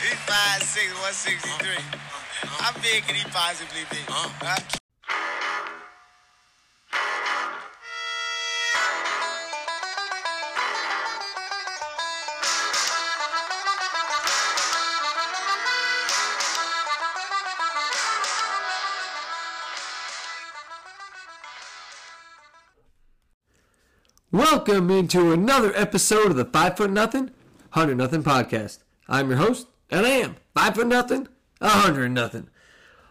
He's 5'6", 163. How big can he possibly be? Huh? Welcome into another episode of the Five Foot Nothing, Hundred Nothing podcast. I'm your host, I am Five for Nothing, a Hundred Nothing.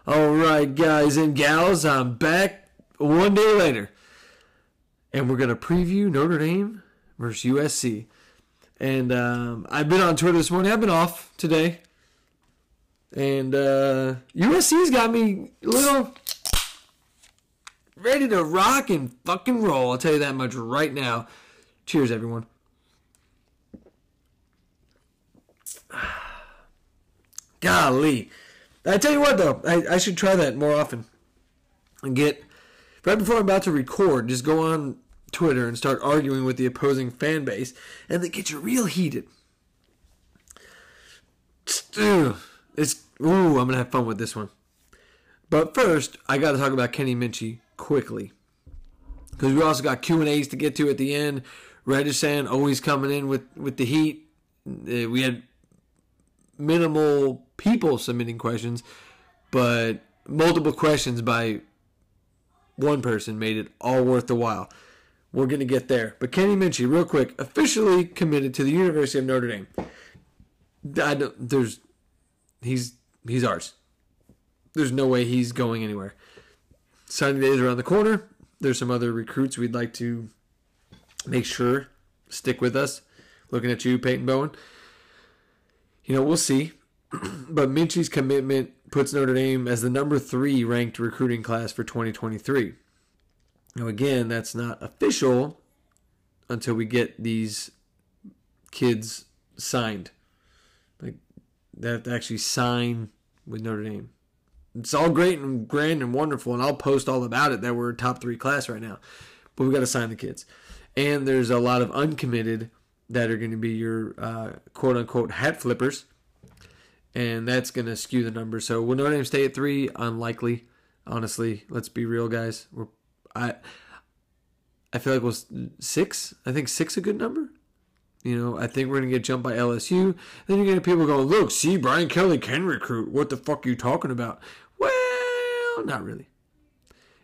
All right, guys and gals, I'm back one day later, and we're gonna preview Notre Dame versus USC. And um, I've been on Twitter this morning. I've been off today, and uh, USC's got me a little ready to rock and fucking roll. I'll tell you that much right now. Cheers, everyone. Golly. I tell you what, though, I, I should try that more often. And get, right before I'm about to record, just go on Twitter and start arguing with the opposing fan base, and they get you real heated. It's, ooh, I'm going to have fun with this one. But first, I got to talk about Kenny Minchey quickly because we also got Q and A's to get to at the end. Regisan always coming in with with the heat. Uh, we had minimal people submitting questions, but multiple questions by one person made it all worth the while. We're gonna get there, but Kenny Minchey, real quick, officially committed to the University of Notre Dame. I don't, there's he's he's ours. There's no way he's going anywhere. Signing day is around the corner. There's some other recruits we'd like to make sure stick with us. Looking at you, Peyton Bowen. You know, we'll see. but Minchey's commitment puts Notre Dame as the number three ranked recruiting class for 2023. Now, again, that's not official until we get these kids signed. Like, they have to actually sign with Notre Dame it's all great and grand and wonderful, and I'll post all about it that we're top three class right now. But we've got to sign the kids, and there's a lot of uncommitted that are going to be your uh, quote unquote hat flippers, and that's going to skew the numbers. So will Notre Dame stay at three? Unlikely, honestly. Let's be real, guys. We're I I feel like was six. I think six a good number. You know, I think we're gonna get jumped by LSU. Then you're gonna people going, look, see, Brian Kelly can recruit. What the fuck are you talking about? Well, not really.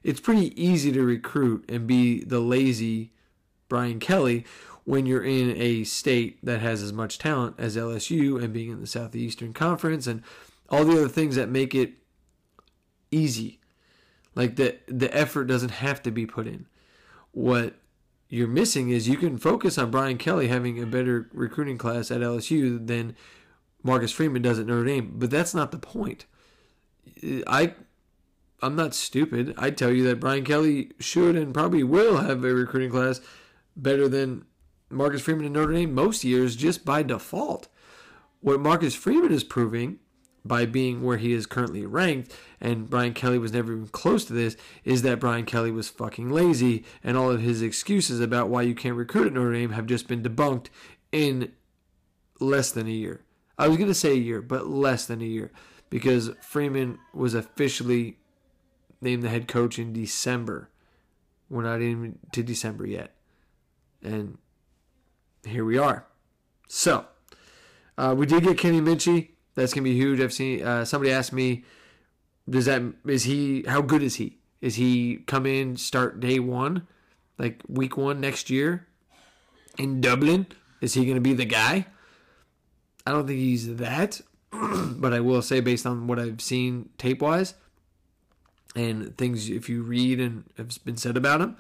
It's pretty easy to recruit and be the lazy Brian Kelly when you're in a state that has as much talent as LSU and being in the Southeastern Conference and all the other things that make it easy. Like the the effort doesn't have to be put in. What you're missing is you can focus on Brian Kelly having a better recruiting class at LSU than Marcus Freeman does at Notre Dame, but that's not the point. I I'm not stupid. I tell you that Brian Kelly should and probably will have a recruiting class better than Marcus Freeman in Notre Dame most years just by default. What Marcus Freeman is proving by being where he is currently ranked, and Brian Kelly was never even close to this, is that Brian Kelly was fucking lazy, and all of his excuses about why you can't recruit at Notre Dame have just been debunked in less than a year. I was going to say a year, but less than a year, because Freeman was officially named the head coach in December. We're not even to December yet. And here we are. So, uh, we did get Kenny Minchey that's gonna be huge. I've seen uh, somebody asked me, "Does that is he? How good is he? Is he come in start day one, like week one next year in Dublin? Is he gonna be the guy? I don't think he's that, but I will say based on what I've seen tape wise and things if you read and have been said about him,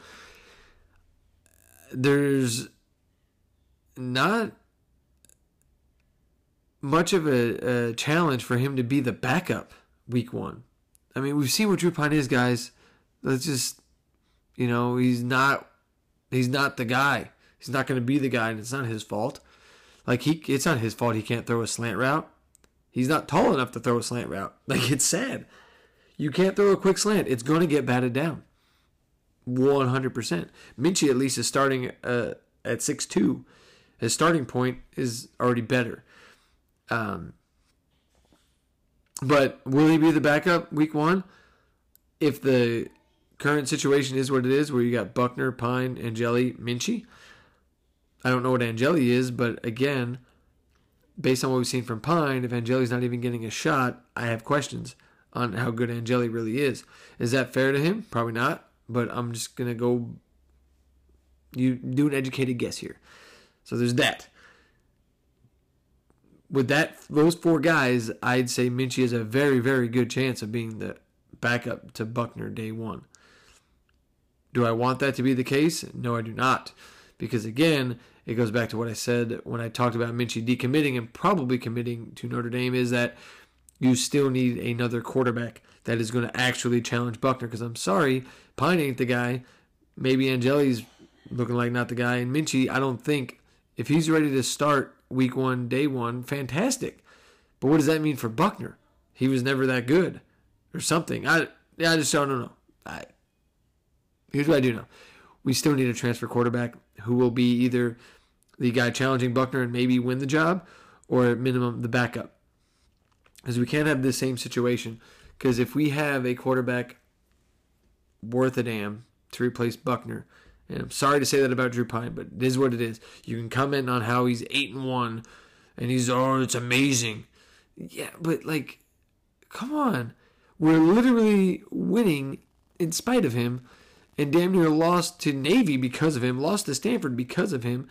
there's not much of a, a, challenge for him to be the backup week one. I mean, we've seen what Drew Pyne is, guys. Let's just, you know, he's not, he's not the guy. He's not going to be the guy, and it's not his fault. Like he, it's not his fault he can't throw a slant route. He's not tall enough to throw a slant route. Like it's sad. You can't throw a quick slant. It's going to get batted down. 100%. Minchie at least is starting uh, at six two. His starting point is already better. Um, But will he be the backup week one? If the current situation is what it is, where you got Buckner, Pyne, Angeli, Minchey. I don't know what Angeli is, but again, based on what we've seen from Pyne, if Angeli's not even getting a shot, I have questions on how good Angeli really is. Is that fair to him? Probably not. But I'm just gonna go. You do an educated guess here. So there's that. With that, those four guys, I'd say Minchey has a very, very good chance of being the backup to Buckner day one. Do I want that to be the case? No, I do not. Because again, it goes back to what I said when I talked about Minchey decommitting and probably committing to Notre Dame is that you still need another quarterback that is going to actually challenge Buckner. Because I'm sorry, Pyne ain't the guy. Maybe Angeli's looking like not the guy. And Minchey, I don't think if he's ready to start week one, day one, fantastic. But what does that mean for Buckner? He was never that good or something. I, I just don't know. I, here's what I do know. We still need a transfer quarterback who will be either the guy challenging Buckner and maybe win the job or at minimum the backup. Because we can't have the same situation. Because if we have a quarterback worth a damn to replace Buckner, and I'm sorry to say that about Drew Pyne, but it is what it is. You can comment on how he's eight and one, and he's oh, it's amazing. Yeah, but like, come on, we're literally winning in spite of him, and damn near lost to Navy because of him, lost to Stanford because of him,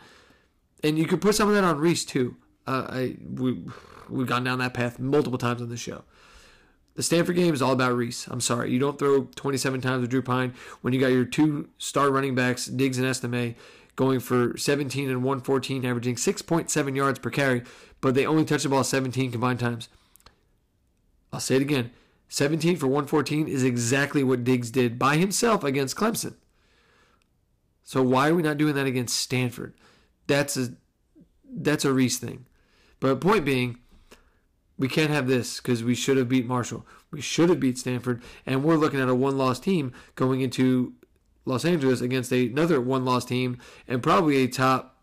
and you could put some of that on Rees too. Uh, I we we've gone down that path multiple times on the show. The Stanford game is all about Rees. I'm sorry. You don't throw 27 times with Drew Pyne when you got your two star running backs, Diggs and Estime, going for 17 and 114, averaging 6.7 yards per carry, but they only touch the ball 17 combined times. I'll say it again. 17 for 114 is exactly what Diggs did by himself against Clemson. So why are we not doing that against Stanford? That's a that's a Rees thing. But point being, we can't have this because we should have beat Marshall. We should have beat Stanford, and we're looking at a one-loss team going into Los Angeles against a, another one-loss team and probably a top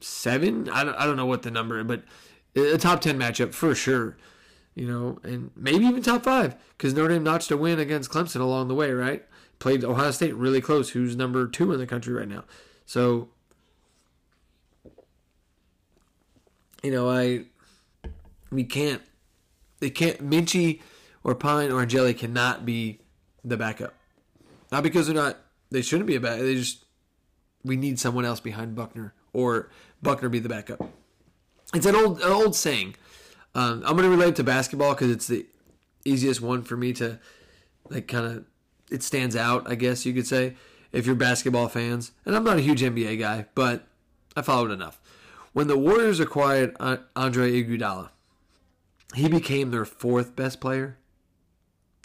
seven. I don't, I don't know what the number, but a top ten matchup for sure. You know, and maybe even top five because Notre Dame notched a win against Clemson along the way. Right, played Ohio State really close, who's number two in the country right now. So you know, I we can't they can't Minchey or Pyne or Angeli cannot be the backup. Not because they're not they shouldn't be a backup. They just we need someone else behind Buckner or Buckner be the backup. It's an old an old saying. Um, I'm going to relate to basketball because it's the easiest one for me to like kind of it stands out. I guess you could say if you're basketball fans, and I'm not a huge NBA guy, but I followed enough. When the Warriors acquired Andre Iguodala, he became their fourth best player.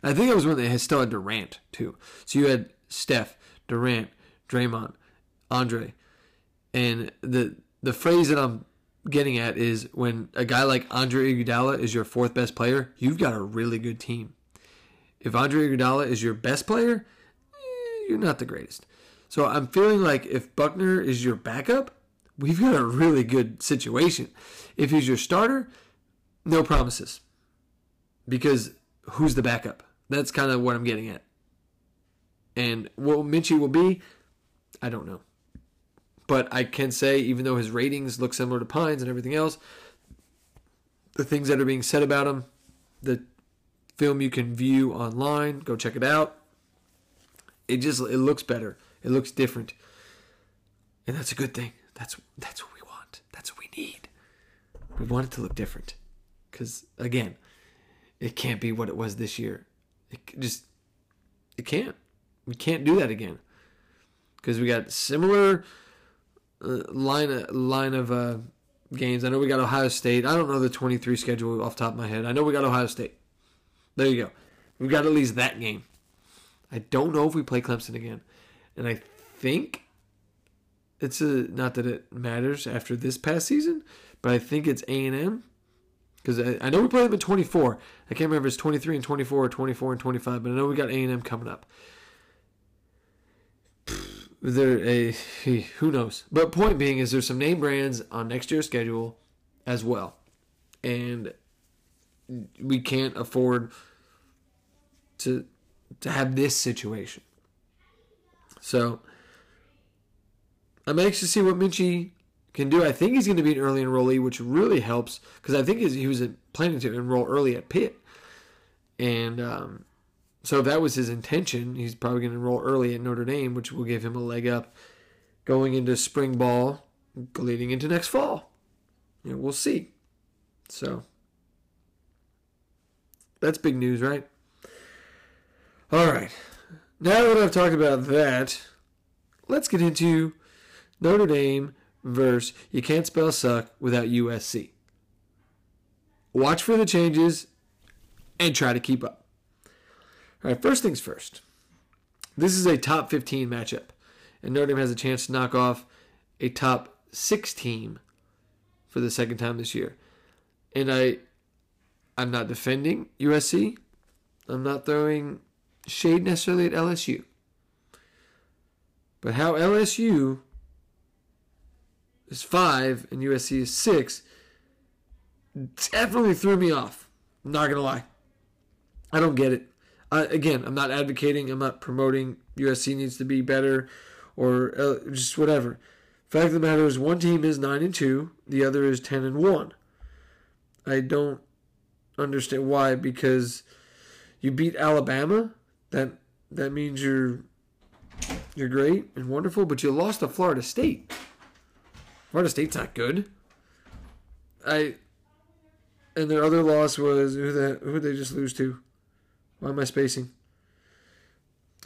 I think it was when they still had Durant too. So you had Steph, Durant, Draymond, Andre, and the the phrase that I'm getting at is when a guy like Andre Iguodala is your fourth best player, you've got a really good team. If Andre Iguodala is your best player, eh, you're not the greatest. So I'm feeling like if Buckner is your backup, we've got a really good situation. If he's your starter, no promises. Because who's the backup? That's kind of what I'm getting at. And what Minchey will be, I don't know. But I can say, even though his ratings look similar to Pynes and everything else, the things that are being said about him, the film you can view online, go check it out. It just it looks better. It looks different. And that's a good thing. That's that's what we want. That's what we need. We want it to look different, because again, it can't be what it was this year. It just it can't. We can't do that again, because we got similar uh, line line of uh, games. I know we got Ohio State. I don't know the 23 schedule off top of my head. I know we got Ohio State. There you go. We've got at least that game. I don't know if we play Clemson again. And I think it's a not that it matters after this past season, but I think it's A and M because I, I, know we played them in 24. I can't remember if it's 23 and 24 or 24 and 25, but I know we got A and M coming up. There, a who knows? But point being is there's some name brands on next year's schedule as well, and we can't afford to to have this situation. So I'm anxious to see what Minchey can do. I think he's going to be an early enrollee, which really helps because I think he was planning to enroll early at Pitt, and um, so if that was his intention, he's probably going to enroll early at Notre Dame, which will give him a leg up going into spring ball, leading into next fall. Know, we'll see. So that's big news, right? All right. Now that I've talked about that, let's get into Notre Dame versus you can't spell suck without USC. Watch for the changes and try to keep up. All right, first things first. This is a top 15 matchup, and Notre Dame has a chance to knock off a top six team for the second time this year. And I, I'm not defending USC. I'm not throwing shade necessarily at LSU. But how LSU is five and USC is six definitely threw me off. I'm not gonna lie. I don't get it. Again, I'm not advocating. I'm not promoting USC needs to be better or uh, just whatever. Fact of the matter is, one team is nine and two, the other is ten and one. I don't understand why because you beat Alabama. That that means you're you're great and wonderful, but you lost to Florida State. Florida State's not good. I and their other loss was who the who they just lose to? Why am I spacing?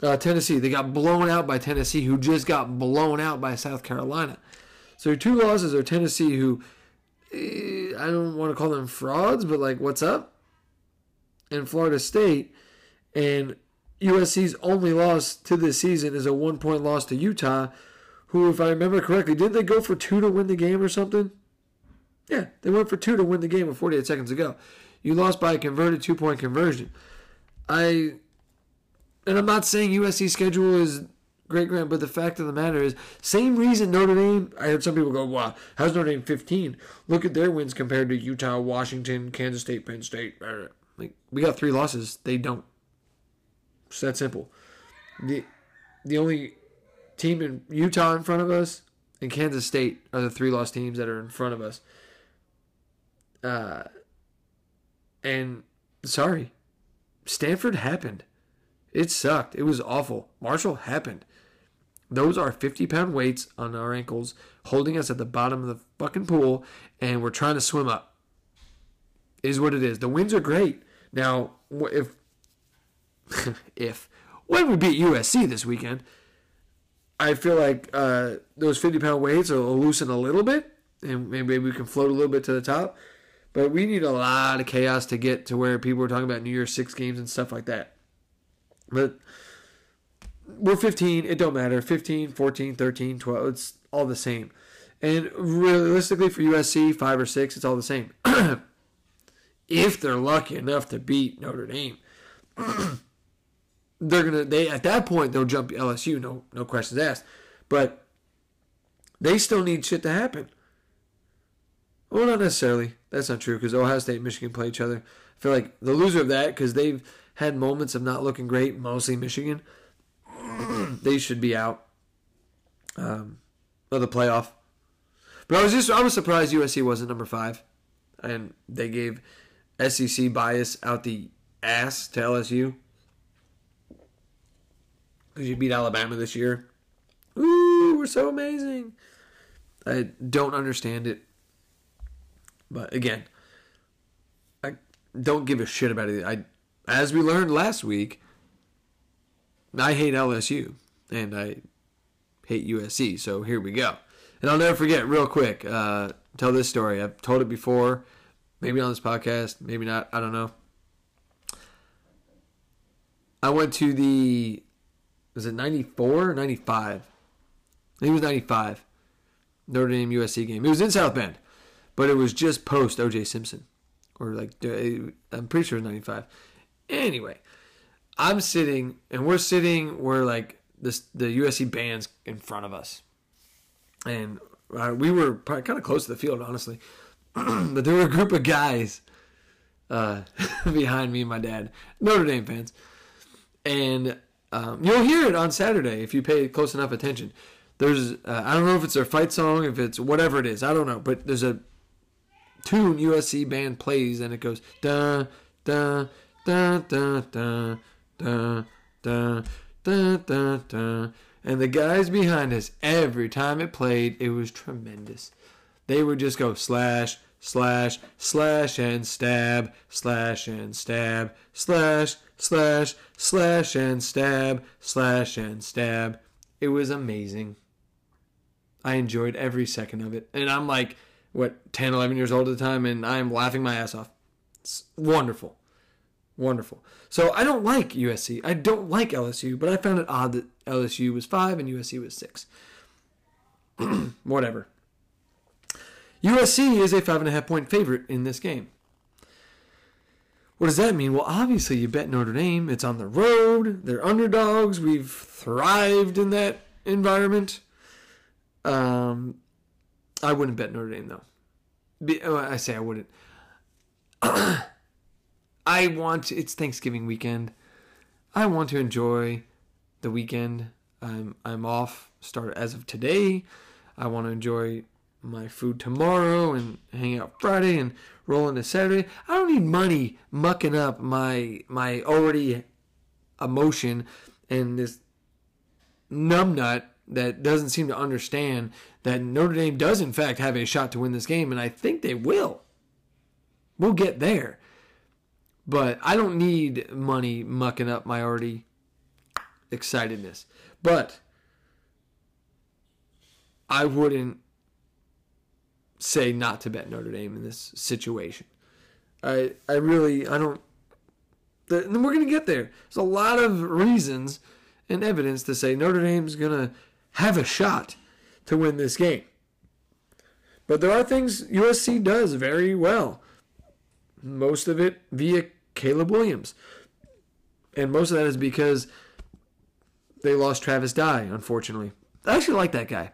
Uh, Tennessee. They got blown out by Tennessee, who just got blown out by South Carolina. So your two losses are Tennessee, who eh, I don't want to call them frauds, but like, what's up? And Florida State, and USC's only loss to this season is a one point loss to Utah, who, if I remember correctly, didn't they go for two to win the game or something? Yeah, they went for two to win the game with 48 seconds to go. You lost by a converted two point conversion. I, and I'm not saying USC schedule is great, Grant, but the fact of the matter is, same reason Notre Dame. I heard some people go, "Wow, how's Notre Dame 15? Look at their wins compared to Utah, Washington, Kansas State, Penn State." Like we got three losses, they don't. It's that simple. the The only team in Utah in front of us and Kansas State are the three lost teams that are in front of us. Uh, and sorry, Stanford happened. It sucked. It was awful. Marshall happened. Those are 50 pound weights on our ankles holding us at the bottom of the fucking pool, and we're trying to swim up. Is what it is. The winds are great. Now, if if when we beat USC this weekend, I feel like uh, those 50 pound weights will loosen a little bit, and maybe we can float a little bit to the top. But we need a lot of chaos to get to where people are talking about New Year's Six games and stuff like that. But we're 15. It don't matter. 15, 14, 13, 12. It's all the same. And realistically, for USC, five or six, it's all the same. if they're lucky enough to beat Notre Dame, they're gonna. They at that point they'll jump LSU. No, no questions asked. But they still need shit to happen. Well, not necessarily. That's not true because Ohio State and Michigan play each other. I feel like the loser of that because they've had moments of not looking great, mostly Michigan. they should be out um, of the playoff. But I was just I was surprised USC wasn't number five, and they gave SEC bias out the ass to LSU because you beat Alabama this year. Ooh, we're so amazing. I don't understand it. But again, I don't give a shit about it. I, as we learned last week, I hate LSU and I hate USC. So here we go. And I'll never forget, real quick, uh, tell this story. I've told it before, maybe on this podcast, maybe not. I don't know. I went to the, was it 94 or 95? I think it was 95. Notre Dame USC game. It was in South Bend but it was just post OJ Simpson, or like I'm pretty sure it was '95. Anyway, I'm sitting and we're sitting where like this the USC bands in front of us, and uh, we were kind of close to the field, honestly. but there were a group of guys, uh, behind me and my dad, Notre Dame fans, and um, you'll hear it on Saturday if you pay close enough attention. There's uh, I don't know if it's their fight song, if it's whatever it is, I don't know, but there's a tune USC band plays and it goes da da da da da da da da da da and the guys behind us every time it played it was tremendous they would just go slash slash slash and stab slash and stab slash slash slash and stab slash and stab. It was amazing. I enjoyed every second of it. And i'm like what 10 11 years old at the time and i'm laughing my ass off. It's wonderful. Wonderful. So i don't like usc i don't like lsu but i found it odd that lsu was 5 and usc was 6 whatever. Usc is a five and a half point favorite in this game what does that mean? Well, obviously, you bet Notre Dame. It's on the road. They're underdogs. We've thrived in that environment. Um, I wouldn't bet Notre Dame though. Be, oh, I say I wouldn't. I want it's Thanksgiving weekend. I want to enjoy the weekend. I'm I'm off start as of today. I want to enjoy my food tomorrow and hang out Friday and roll into Saturday. I don't need money mucking up my my already emotion and this numbnut that doesn't seem to understand that Notre Dame does in fact have a shot to win this game, and I think they will. We'll get there. But I don't need money mucking up my already excitedness. But I wouldn't say not to bet Notre Dame in this situation. I I really I don't. And we're gonna get there. There's a lot of reasons and evidence to say Notre Dame's gonna have a shot to win this game. But there are things USC does very well. Most of it via Caleb Williams. And most of that is because they lost Travis Dye, unfortunately. I actually like that guy.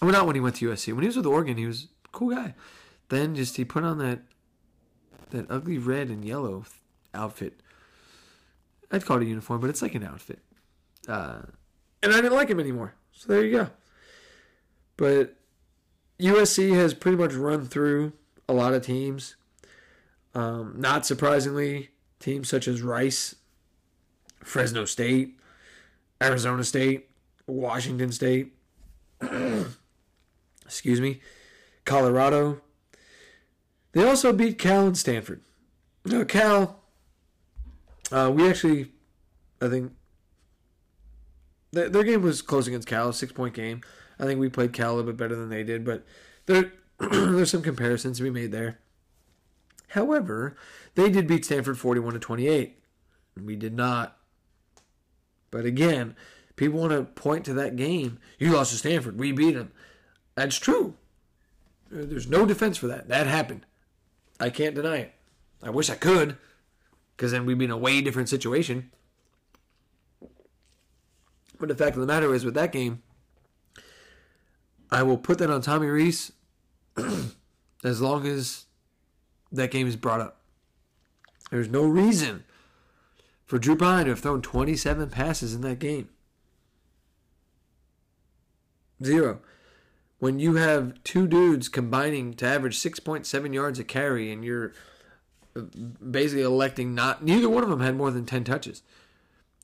Well, not when he went to USC. When he was with Oregon, he was a cool guy. Then just he put on that that ugly red and yellow outfit. I'd call it a uniform, but it's like an outfit. Uh, and I didn't like him anymore. So there you go. But USC has pretty much run through a lot of teams. Um, not surprisingly, teams such as Rice, Fresno State, Arizona State, Washington State, excuse me, Colorado. They also beat Cal and Stanford. No, Cal, uh, we actually, I think, their, their game was close against Cal, six point game. I think we played Cal a little bit better than they did, but there, there's some comparisons to be made there. However, they did beat Stanford 41 to 28. We did not. But again, people want to point to that game. You lost to Stanford. We beat them. That's true. There's no defense for that. That happened. I can't deny it. I wish I could, because then we'd be in a way different situation. But the fact of the matter is, with that game, I will put that on Tommy Rees as long as that game is brought up. There's no reason for Drew Pyne to have thrown 27 passes in that game. Zero. When you have two dudes combining to average 6.7 yards a carry and you're basically electing not, neither one of them had more than 10 touches.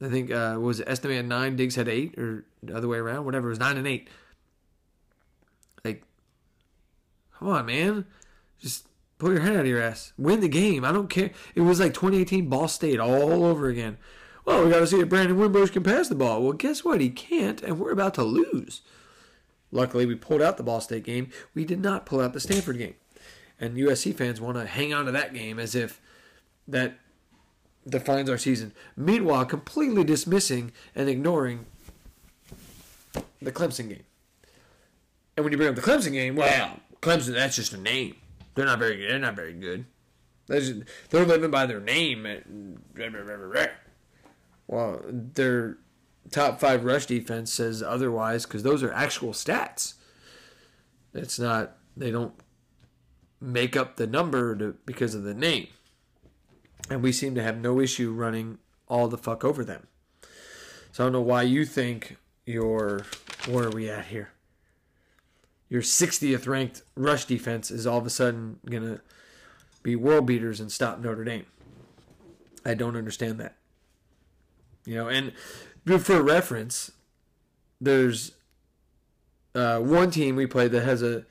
I think uh, was it Estime had nine. Diggs had eight, or the other way around. Whatever. It was nine and eight. Like, come on, man. Just pull your head out of your ass. Win the game. I don't care. It was like 2018 Ball State all over again. Well, we got to see if Brandon Wimbush can pass the ball. Well, guess what? He can't, and we're about to lose. Luckily, we pulled out the Ball State game. We did not pull out the Stanford game. And USC fans want to hang on to that game as if that defines our season. Meanwhile, completely dismissing and ignoring the Clemson game. And when you bring up the Clemson game, well, Clemson, that's just a name. They're not very good. They're not very good. They're, just, they're living by their name. Well, their top five rush defense says otherwise because those are actual stats. It's not, they don't make up the number to, because of the name. And we seem to have no issue running all the fuck over them. So I don't know why you think your where are we at here? Your 60th ranked rush defense is all of a sudden gonna be world beaters and stop Notre Dame. I don't understand that. You know, and for reference, there's uh, one team we played that has a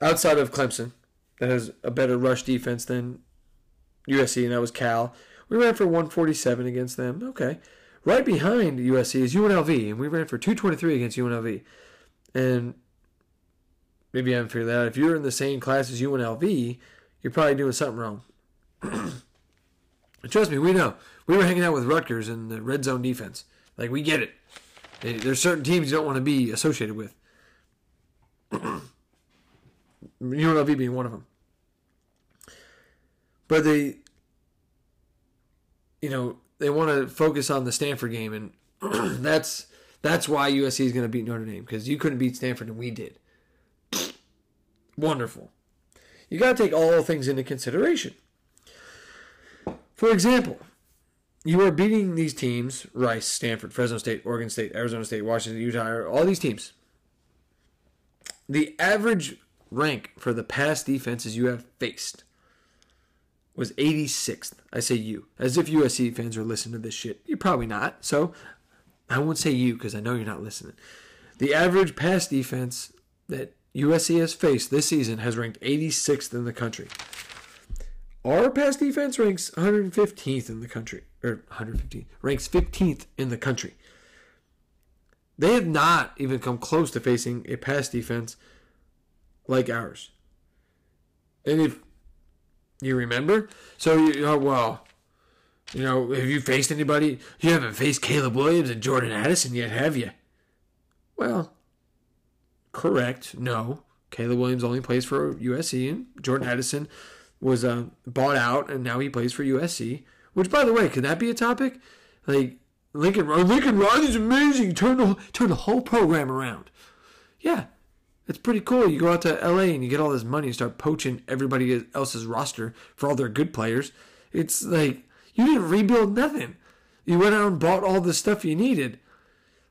outside of Clemson that has a better rush defense than USC, and that was Cal. We ran for 147 against them. Okay. Right behind USC is UNLV, and we ran for 223 against UNLV. And maybe I haven't figured that out. If you're in the same class as UNLV, you're probably doing something wrong. Trust me, we know. We were hanging out with Rutgers in the red zone defense. Like, we get it. There's certain teams you don't want to be associated with. UNLV being one of them. But they, you know, they want to focus on the Stanford game, and that's that's why USC is going to beat Notre Dame because you couldn't beat Stanford and we did. Wonderful. You got to take all things into consideration. For example, you are beating these teams Rice, Stanford, Fresno State, Oregon State, Arizona State, Washington, Utah, all these teams. The average rank for the past defenses you have faced was 86th. I say you, as if USC fans are listening to this shit. You're probably not. So I won't say you because I know you're not listening. The average pass defense that USC has faced this season has ranked 86th in the country. Our pass defense ranks 115th in the country, or 115 ranks 15th in the country. They have not even come close to facing a pass defense like ours. And if you remember, so you oh, well, you know, have you faced anybody? You haven't faced Caleb Williams and Jordan Addison yet, have you? Well, correct. No, Caleb Williams only plays for USC, and Jordan Addison was uh, bought out, and now he plays for USC. Which, by the way, could that be a topic? Like Lincoln, Lincoln Riley's amazing. Turn the turn the whole program around. Yeah, it's pretty cool. You go out to LA and you get all this money and start poaching everybody else's roster for all their good players. It's like you didn't rebuild nothing. You went out and bought all the stuff you needed.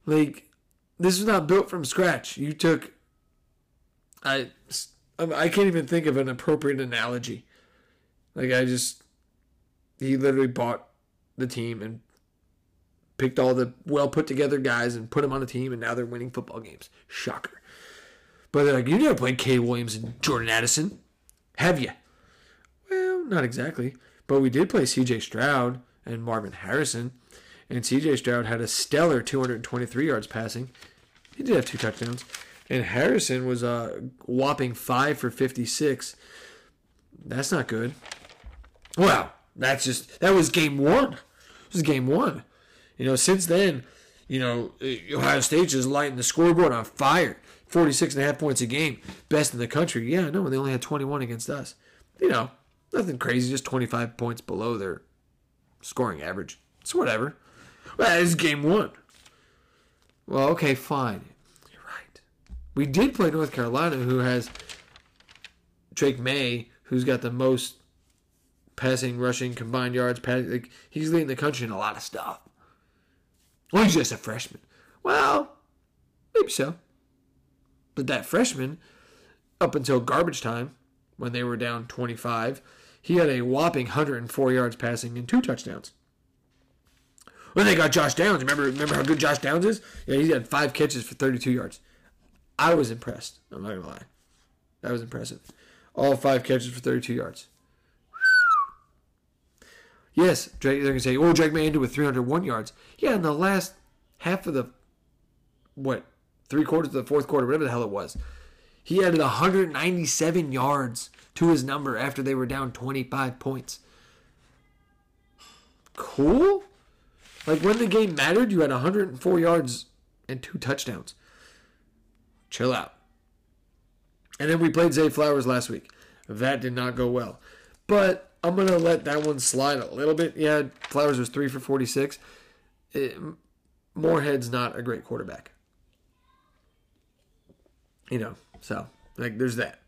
Like this was not built from scratch. You took. I I can't even think of an appropriate analogy. Like I just, he literally bought the team and picked all the well put together guys and put them on the team, and now they're winning football games. Shocker. But they're like, you never played K. Williams and Jordan Addison, have you? Well, not exactly. But we did play C.J. Stroud and Marvin Harrison, and C.J. Stroud had a stellar 223 yards passing. He did have two touchdowns, and Harrison was a whopping five for 56. That's not good. Well, that's just that was game one. It was game one. You know, since then, you know, eh, Ohio State just lighting the scoreboard on fire. 46 and a half points a game. Best in the country. Yeah, no, they only had 21 against us. You know, nothing crazy, just 25 points below their scoring average. It's whatever. Well, it's game one. Well, okay, fine. You're right. We did play North Carolina, who has Drake Maye, who's got the most passing, rushing, combined yards. Passing, like, he's leading the country in a lot of stuff. Well, he's just a freshman. Well, maybe so. But that freshman, up until garbage time, when they were down 25, he had a whopping 104 yards passing and two touchdowns. When they got Josh Downs, remember remember how good Josh Downs is? Yeah, he had five catches for 32 yards. I was impressed. I'm not gonna lie, that was impressive. All five catches for 32 yards. Yes, they're going to say, oh, Drake Maye ended with 301 yards. Yeah, in the last half of the, what, three quarters of the fourth quarter, whatever the hell it was, he added 197 yards to his number after they were down 25 points. Cool? Like when the game mattered, you had 104 yards and two touchdowns. Chill out. And then we played Zay Flowers last week. That did not go well. But I'm gonna let that one slide a little bit. Yeah, Flowers was three for 46. It, Morehead's not a great quarterback. You know, so like there's that.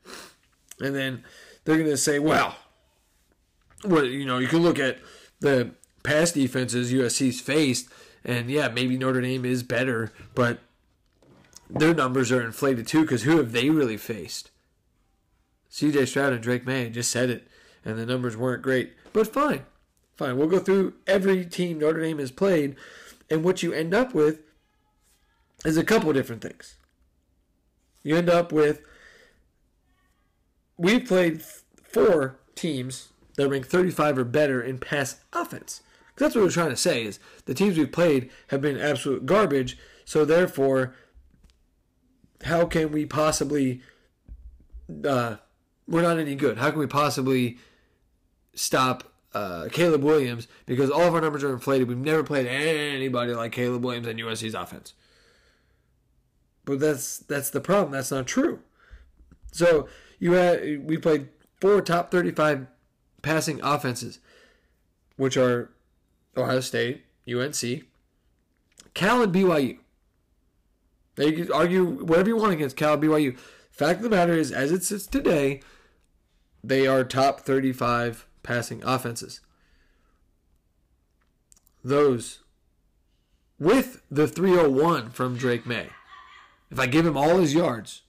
And then they're gonna say, well, well, you know, you can look at the pass defenses USC's faced, and yeah, maybe Notre Dame is better, but their numbers are inflated too because who have they really faced? CJ Stroud and Drake Maye just said it, and the numbers weren't great. But fine, fine. We'll go through every team Notre Dame has played, and what you end up with is a couple different things. You end up with we've played four teams that rank 35 or better in pass offense. That's what we're trying to say is the teams we've played have been absolute garbage. So therefore, how can we possibly? Uh, we're not any good. How can we possibly stop uh, Caleb Williams? Because all of our numbers are inflated. We've never played anybody like Caleb Williams in USC's offense. But that's that's the problem. That's not true. So you had we played four top thirty-five passing offenses, which are Ohio State, UNC, Cal, and BYU. They argue whatever you want against Cal, BYU. Fact of the matter is, as it sits today, they are top 35 passing offenses. Those with the 301 from Drake Maye. If I give him all his yards,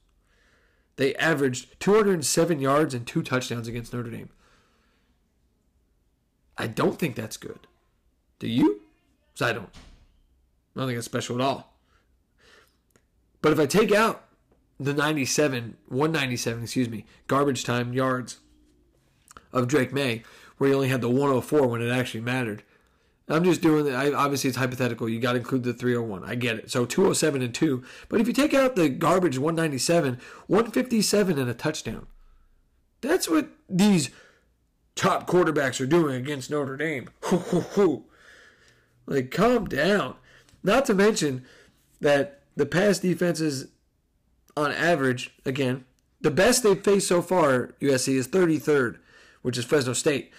they averaged 207 yards and two touchdowns against Notre Dame. I don't think that's good. Do you? Because I don't. I don't think it's special at all. But if I take out the 97, 197, excuse me, garbage time yards of Drake Maye, where he only had the 104 when it actually mattered. I'm just doing it. Obviously, it's hypothetical. You got to include the 301. I get it. So 207 and 2. But if you take out the garbage 197, 157 and a touchdown. That's what these top quarterbacks are doing against Notre Dame. like, calm down. Not to mention that the pass defenses, on average, again, the best they've faced so far, USC, is 33rd, which is Fresno State.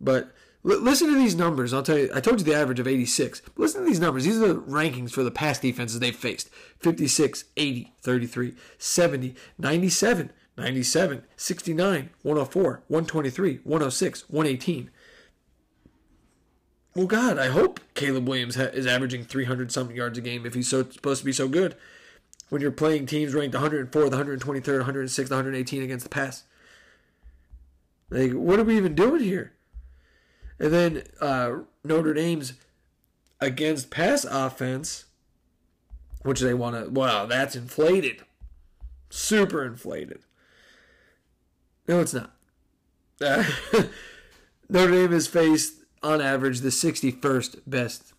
But l- listen to these numbers. I'll tell you, I told you the average of 86. But listen to these numbers. These are the rankings for the pass defenses they've faced 56, 80, 33, 70, 97, 97, 69, 104, 123, 106, 118. Well, God, I hope Caleb Williams ha- is averaging 300 something yards a game if he's so supposed to be so good. When you're playing teams ranked 104th, 123rd, 106th, 118 against the pass. Like, what are we even doing here? And then uh, Notre Dame's against pass offense, which they want to, wow, that's inflated. Super inflated. No, it's not. Uh, Notre Dame has faced, on average, the 61st best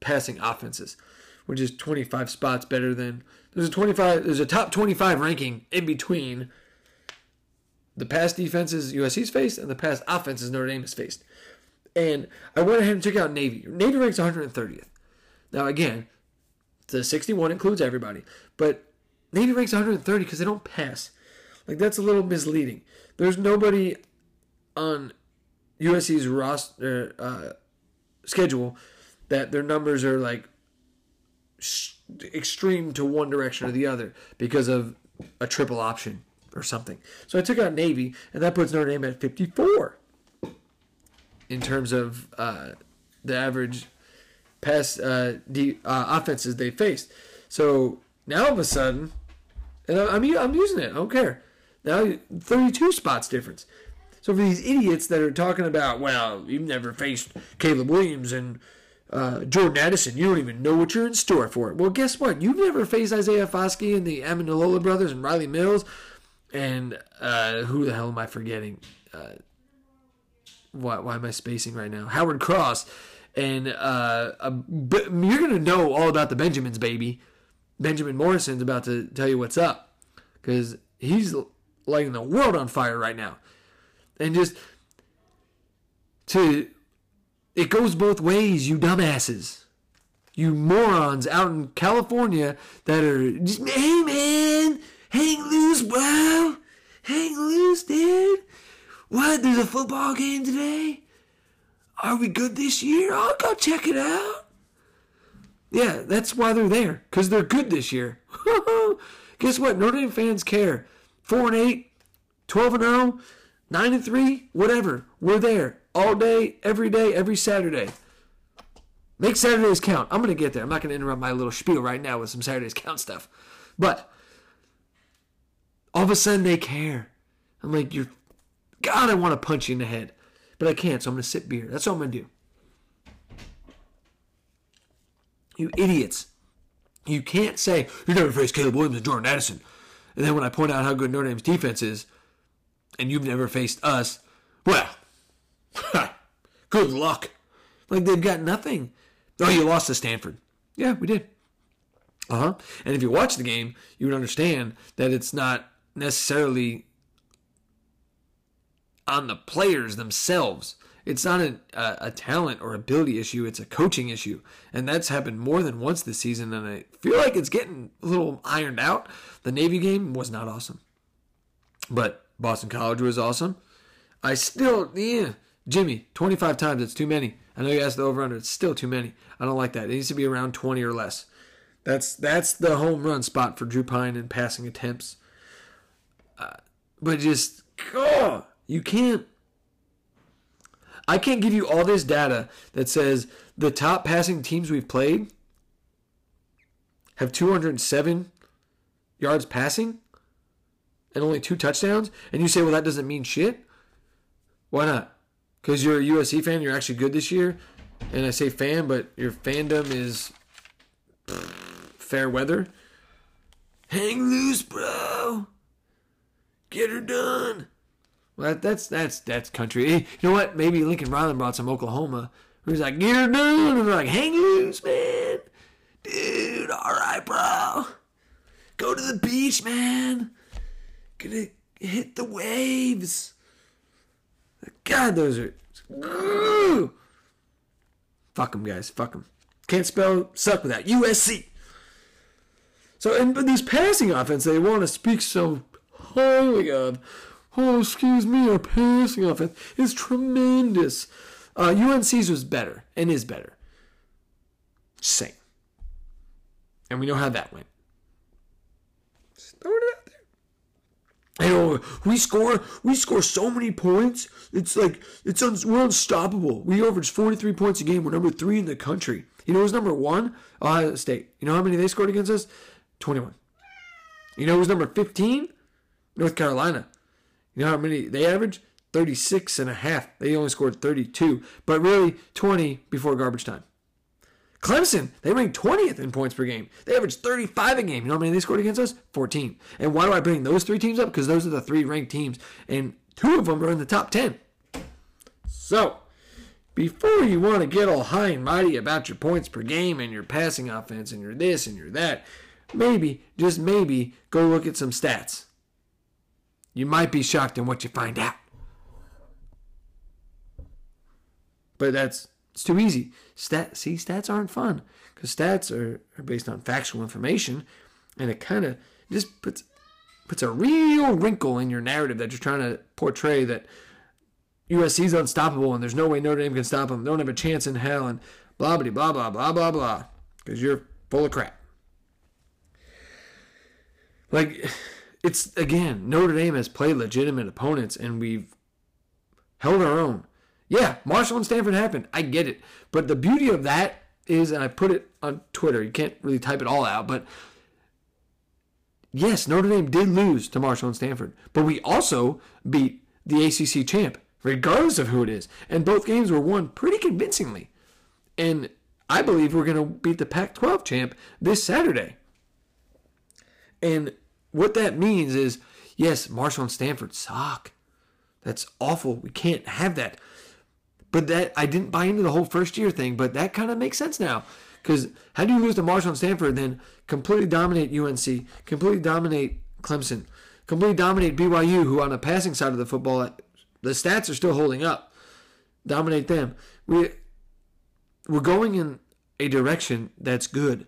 passing offenses, which is 25 spots better than. There's a 25. There's a top 25 ranking in between the pass defenses USC's faced and the pass offenses Notre Dame has faced. And I went ahead and took out Navy. Navy ranks 130th. Now, again, the 61 includes everybody, but Navy ranks 130 because they don't pass. Like, that's a little misleading. There's nobody on USC's roster uh, schedule that their numbers are like extreme to one direction or the other because of a triple option or something. So I took out Navy, and that puts Notre Dame at 54 in terms of uh, the average pass uh, de- uh, offenses they faced. So now all of a sudden, and I'm I'm using it. I don't care. Now 32 spots difference. So for these idiots that are talking about, well, you've never faced Caleb Williams and uh, Jordan Addison, you don't even know what you're in store for. Well, guess what? You've never faced Isaiah Foskey and the Ademilola brothers and Riley Mills and uh, who the hell am I forgetting? Uh, why, why am I spacing right now? Howard Cross. And uh, you're going to know all about the Benjamins, baby. Benjamin Morrison's about to tell you what's up because he's lighting the world on fire right now. And just to, it goes both ways, you dumbasses. You morons out in California that are just, hey man, hang loose, bro. Hang loose, dude. What? There's a football game today? Are we good this year? I'll go check it out. Yeah, that's why they're there, because they're good this year. Guess what? Notre Dame fans care. 4 and 8, 12 and 0, 9 and 3, whatever. We're there. all day, every day, every Saturday. Make Saturdays count. I'm going to get there. I'm not going to interrupt my little spiel right now with some Saturdays count stuff. But all of a sudden they care. I'm like, you're, God, I want to punch you in the head. But I can't, so I'm going to sip beer. That's all I'm going to do. You idiots. You can't say, you never faced Caleb Williams and Jordan Addison. And then when I point out how good Notre Dame's defense is, and you've never faced us, well, good luck. Like they've got nothing. Oh, you lost to Stanford. Yeah, we did. Uh huh. And if you watch the game, you would understand that it's not necessarily on the players themselves. It's not a, a, a, talent or ability issue, it's a coaching issue. And that's happened more than once this season, and I feel like it's getting a little ironed out. The Navy game was not awesome. But Boston College was awesome. I still, yeah, Jimmy, 25 times, it's too many. I know you asked the over under, it's still too many. I don't like that. It needs to be around 20 or less. That's that's the home run spot for Drew Pyne in passing attempts. Uh, but just, oh, you can't I can't give you all this data that says the top passing teams we've played have 207 yards passing and only two touchdowns. And you say, well, that doesn't mean shit. Why not? Because you're a USC fan, you're actually good this year. And I say fan, but your fandom is fair weather. Hang loose, bro. Get her done. Well, that's that's that's country. Eh, you know what? Maybe Lincoln Riley brought some Oklahoma. Was like, "Get her done," and they're like, "Hang loose, man, dude. All right, bro. Go to the beach, man. Gonna hit the waves." God, those are. Fuck them, guys. Fuck them. Can't spell suck without. USC. So, and but these passing offense they want to speak so highly of oh, excuse me, our passing offense is tremendous. Uh, UNC's was better and is better. Same. And we know how that went. Just throwing it out there. know we score we score so many points. It's like it's un, we're unstoppable. We average 43 points a game. We're number three in the country. You know who's number one? Ohio State. You know how many they scored against us? 21. You know who's number 15? North Carolina. You know how many they averaged? 36 and a half. They only scored 32, but really 20 before garbage time. Clemson, they ranked 20th in points per game. They averaged 35 a game. You know how many they scored against us? 14. And why do I bring those three teams up? Because those are the three ranked teams, and two of them are in the top 10. So, before you want to get all high and mighty about your points per game and your passing offense and your this and your that, maybe, just maybe, go look at some stats. You might be shocked in what you find out. But that's it's too easy. Stat see stats aren't fun because stats are, are based on factual information, and it kind of just puts puts a real wrinkle in your narrative that you're trying to portray that USC's unstoppable and there's no way Notre Dame can stop them. They Don't have a chance in hell and blah blah blah blah blah blah blah because you're full of crap. Like it's again Notre Dame has played legitimate opponents and we've held our own. Yeah, Marshall and Stanford happened. I get it, but the beauty of that is, and I put it on Twitter. You can't really type it all out, but yes, Notre Dame did lose to Marshall and Stanford, but we also beat the ACC champ, regardless of who it is, and both games were won pretty convincingly. And I believe we're going to beat the Pac-12 champ this Saturday. And what that means is, yes, Marshall and Stanford suck. That's awful. We can't have that. But that I didn't buy into the whole first year thing, but that kind of makes sense now. Because how do you lose to Marshall and Stanford then completely dominate UNC, completely dominate Clemson, completely dominate BYU, who on the passing side of the football, the stats are still holding up. Dominate them. We we're going in a direction that's good.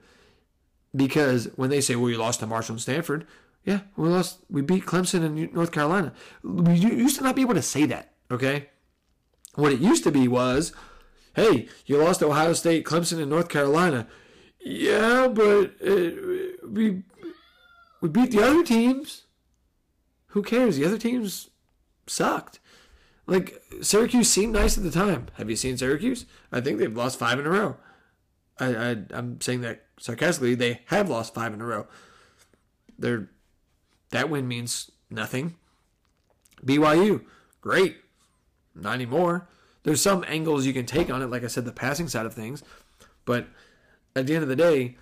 Because when they say, well, you lost to Marshall and Stanford, yeah, we lost. We beat Clemson and North Carolina. We used to not be able to say that. Okay, what it used to be was, hey, you lost Ohio State, Clemson, and North Carolina. Yeah, but it, uh, we we beat the other teams. Who cares? The other teams sucked. Like Syracuse seemed nice at the time. Have you seen Syracuse? I think they've lost five in a row. I, I I'm saying that sarcastically. They have lost five in a row. They're that win means nothing. BYU, great. Not anymore. There's some angles you can take on it, like I said, the passing side of things. But at the end of the day,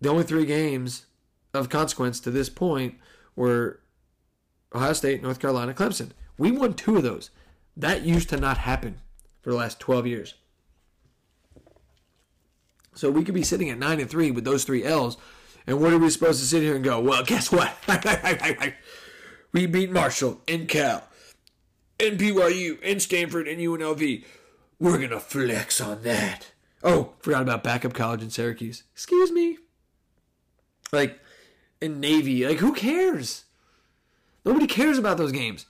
the only three games of consequence to this point were Ohio State, North Carolina, Clemson. We won two of those. That used to not happen for the last 12 years. So we could be sitting at 9 and 3 with those three L's. And what are we supposed to sit here and go, well, guess what? we beat Marshall and Cal and BYU and Stanford and UNLV. We're going to flex on that. Oh, forgot about backup college in Syracuse. Excuse me. Like, in Navy. Like, who cares? Nobody cares about those games.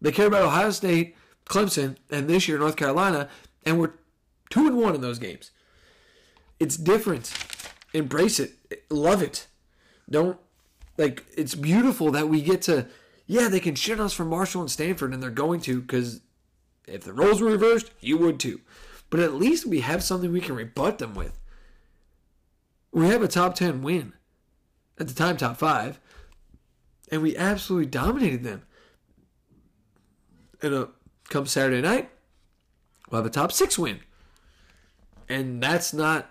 They care about Ohio State, Clemson, and this year North Carolina, and we're two and one in those games. It's different. Embrace it. Love it. Don't like. It's beautiful that we get to. Yeah, they can shit us from Marshall and Stanford, and they're going to because if the roles were reversed, you would too. But at least we have something we can rebut them with. We have a top ten win, at the time top five, and we absolutely dominated them. And uh, come Saturday night, we'll have a top six win. And that's not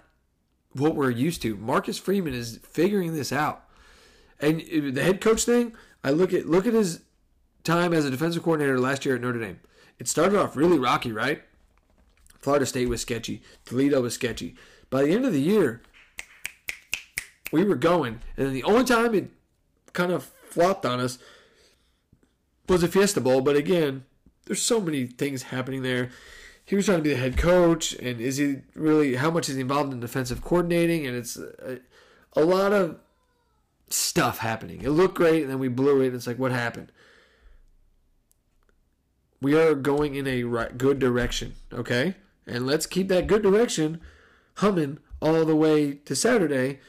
what we're used to. Marcus Freeman is figuring this out. And the head coach thing, I look at look at his time as a defensive coordinator last year at Notre Dame. It started off really rocky, right? Florida State was sketchy. Toledo was sketchy. By the end of the year, we were going, and the only time it kind of flopped on us was a Fiesta Bowl. But again, there's so many things happening there. He was trying to be the head coach, and is he really? How much is he involved in defensive coordinating? And it's a, a lot of stuff happening. It looked great, and then we blew it. It's like, what happened? We are going in a right, good direction, okay? And let's keep that good direction humming all the way to Saturday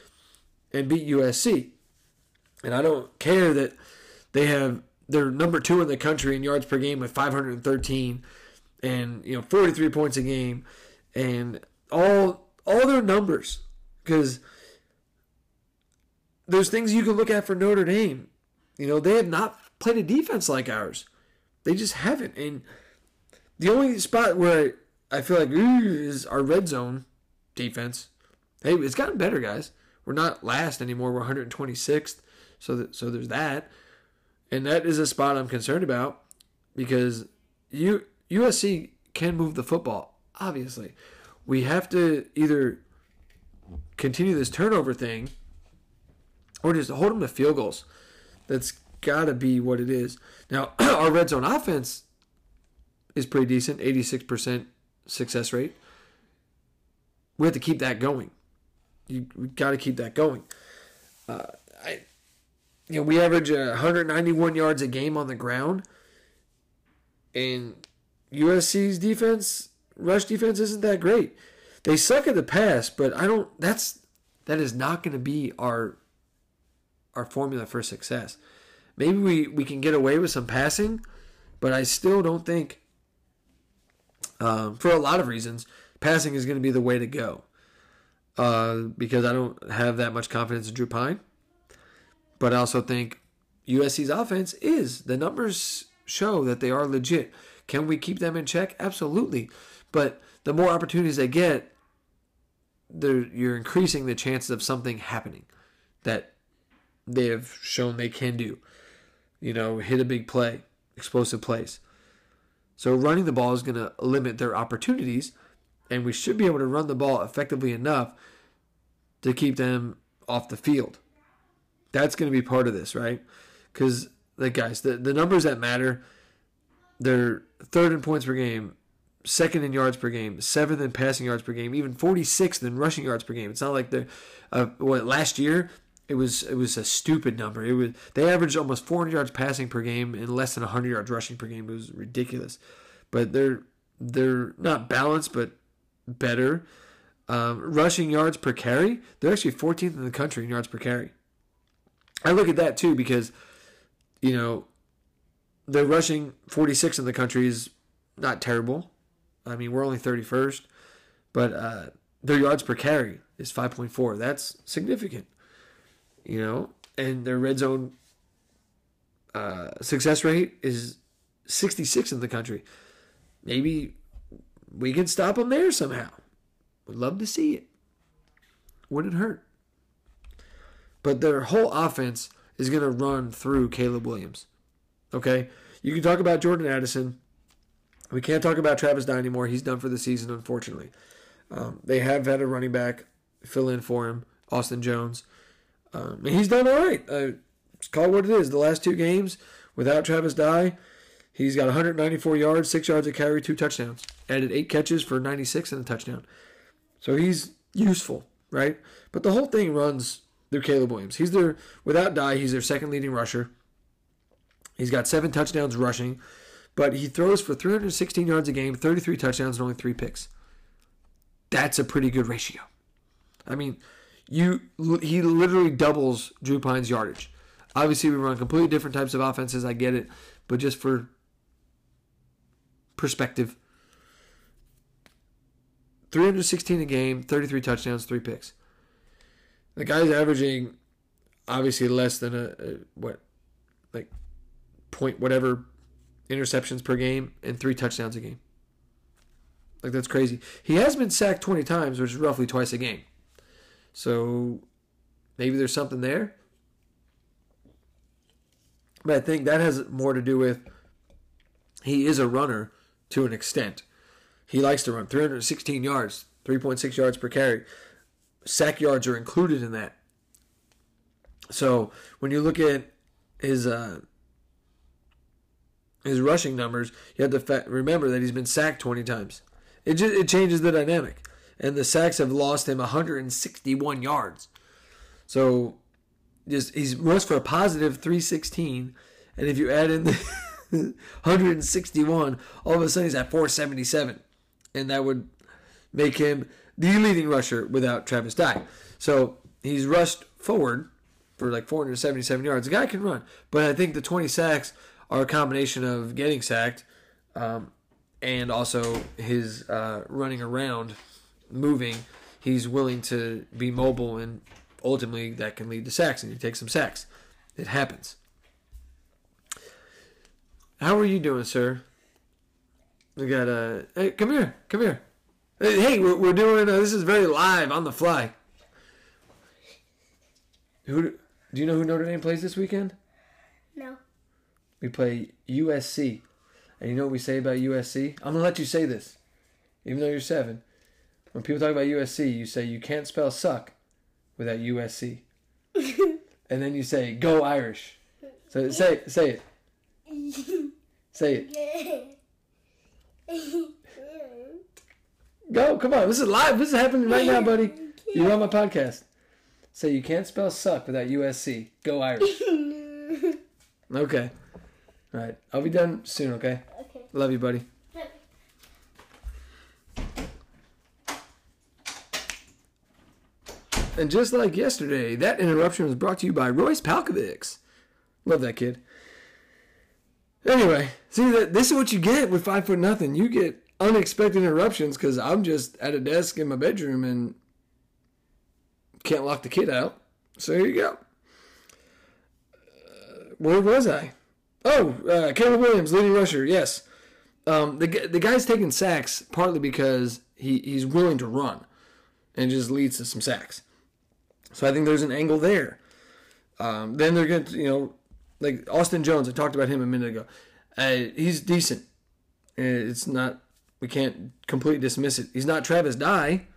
and beat USC. And I don't care that they have they're number two in the country in yards per game with 513 and you know 43 points a game and all all their numbers because there's things you can look at for Notre Dame. You know, they have not played a defense like ours. They just haven't. And the only spot where I feel like is our red zone defense. Hey, it's gotten better, guys. We're not last anymore. We're 126th. So that, so there's that. And that is a spot I'm concerned about because you USC can move the football. Obviously, we have to either continue this turnover thing or just hold them to field goals. That's got to be what it is. Now, our red zone offense is pretty decent, 86% success rate. We have to keep that going. You got to keep that going. Uh, I, you know, we average 191 yards a game on the ground, and USC's defense, rush defense, isn't that great. They suck at the pass, but I don't. That's that is not going to be our our formula for success. Maybe we we can get away with some passing, but I still don't think. Um, for a lot of reasons, passing is going to be the way to go. Uh, because I don't have that much confidence in Drew Pyne. But I also think USC's offense is. The numbers show that they are legit. Can we keep them in check? Absolutely. But the more opportunities they get, you're increasing the chances of something happening that they have shown they can do. You know, hit a big play, explosive plays. So running the ball is going to limit their opportunities, and we should be able to run the ball effectively enough to keep them off the field. That's going to be part of this, right? Because, like, guys, the, the numbers that matter, they're third in points per game, second in yards per game, seventh in passing yards per game, even 46th in rushing yards per game. It's not like they're, uh, what, last year, it was it was a stupid number. It was they averaged almost 400 yards passing per game and less than 100 yards rushing per game. It was ridiculous, but they're they're not balanced, but better. Um, rushing yards per carry, they're actually 14th in the country in yards per carry. I look at that too because, you know, they're rushing 46 in the country is not terrible. I mean, we're only 31st, but uh, their yards per carry is 5.4. That's significant, you know. And their red zone uh, success rate is 66 in the country. Maybe we can stop them there somehow. Would love to see it. Wouldn't hurt. But their whole offense is going to run through Caleb Williams. Okay? You can talk about Jordan Addison. We can't talk about Travis Dye anymore. He's done for the season, unfortunately. Um, they have had a running back fill in for him, Austin Jones. Um, he's done all right. Uh, call it what it is. The last two games without Travis Dye, he's got 194 yards, six yards of carry, two touchdowns. Added eight catches for 96 and a touchdown. So he's useful, right? But the whole thing runs through Caleb Williams. He's their without Dye, he's their second leading rusher. He's got seven touchdowns rushing, but he throws for 316 yards a game, 33 touchdowns, and only three picks. That's a pretty good ratio. I mean, you he literally doubles Drew Pyne's yardage. Obviously, we run completely different types of offenses. I get it, but just for perspective, 316 a game, 33 touchdowns, three picks. The guy's averaging obviously less than a, a what, point whatever interceptions per game and three touchdowns a game. Like that's crazy. He has been sacked 20 times, which is roughly twice a game. So maybe there's something there. But I think that has more to do with he is a runner to an extent. He likes to run 316 yards, 3.6 yards per carry. Sack yards are included in that. So when you look at his uh, his rushing numbers, you have to fa- remember that he's been sacked 20 times. It just it changes the dynamic, and the sacks have lost him 161 yards. So just he's rushed for a positive 316, and if you add in the 161, all of a sudden he's at 477, and that would make him the leading rusher without Travis Dye. So he's rushed forward for like 477 yards. The guy can run, but I think the 20 sacks are a combination of getting sacked um, and also his uh, running around, moving. He's willing to be mobile, and ultimately that can lead to sacks, and you take some sacks. It happens. How are you doing, sir? We got a. Uh, hey, come here, come here. Hey, we're, we're doing. Uh, this is very live on the fly. Who do you know who Notre Dame plays this weekend? No. We play USC. And you know what we say about USC? I'm gonna let you say this, even though you're seven. When people talk about USC, you say you can't spell suck without USC, and then you say go Irish. So say say it. Say it. Go, come on. This is live. This is happening right now, buddy. You're on my podcast. Say you can't spell suck without USC. Go Irish. Okay. All right. I'll be done soon, okay? Okay. Love you, buddy. And just like yesterday, that interruption was brought to you by Royce Palkovics. Love that kid. Anyway, see that this is what you get with five foot nothing. You get unexpected interruptions because I'm just at a desk in my bedroom and can't lock the kid out. So here you go. Uh, where was I? Oh, uh, Caleb Williams, leading rusher. Yes, um, the the guy's taking sacks partly because he, he's willing to run, and just leads to some sacks. So I think there's an angle there. Um, then they're going to, you know, like Austin Jones. I talked about him a minute ago. Uh, he's decent. It's not. We can't completely dismiss it. He's not Travis Dye.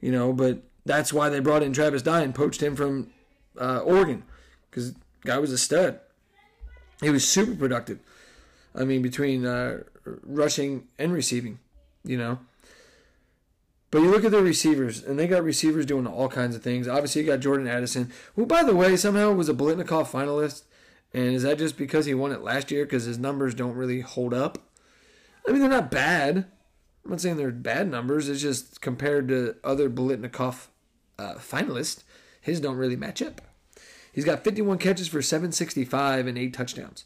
You know, but that's why they brought in Travis Dye and poached him from uh, Oregon because guy was a stud. He was super productive. I mean, between uh, rushing and receiving, you know. But you look at the receivers, and they got receivers doing all kinds of things. Obviously, you got Jordan Addison, who, by the way, somehow was a Biletnikoff finalist. And is that just because he won it last year because his numbers don't really hold up? I mean, they're not bad. I'm not saying they're bad numbers. It's just compared to other Biletnikoff uh, finalists, his don't really match up. He's got 51 catches for 765 and eight touchdowns.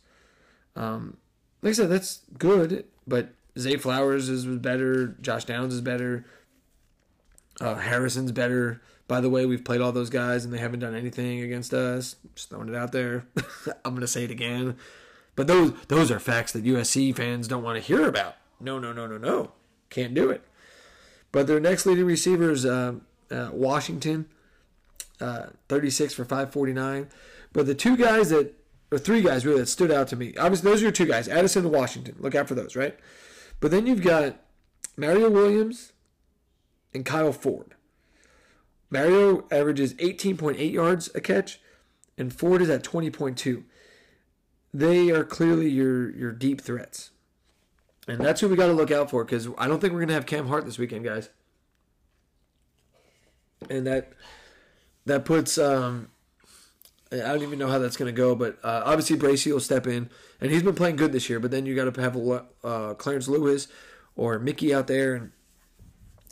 Um, like I said, that's good, but Zay Flowers is better. Josh Downs is better. Uh, Harrison's better. By the way, we've played all those guys and they haven't done anything against us. Just throwing it out there. I'm gonna say it again. But those those are facts that USC fans don't want to hear about. No, no, no, no, no. Can't do it. But their next leading receiver is uh, uh, Washington, uh, 36 for 549. But the two guys that, or three guys really that stood out to me, obviously those are your two guys, Addison and Washington. Look out for those, right? But then you've got Mario Williams and Kyle Ford. Mario averages 18.8 yards a catch, and Ford is at 20.2. They are clearly your your deep threats. And that's who we got to look out for because I don't think we're going to have Cam Hart this weekend, guys. And that that puts um, I don't even know how that's going to go, but uh, obviously Bracy will step in, and he's been playing good this year. But then you got to have uh, Clarence Lewis or Mickey out there, and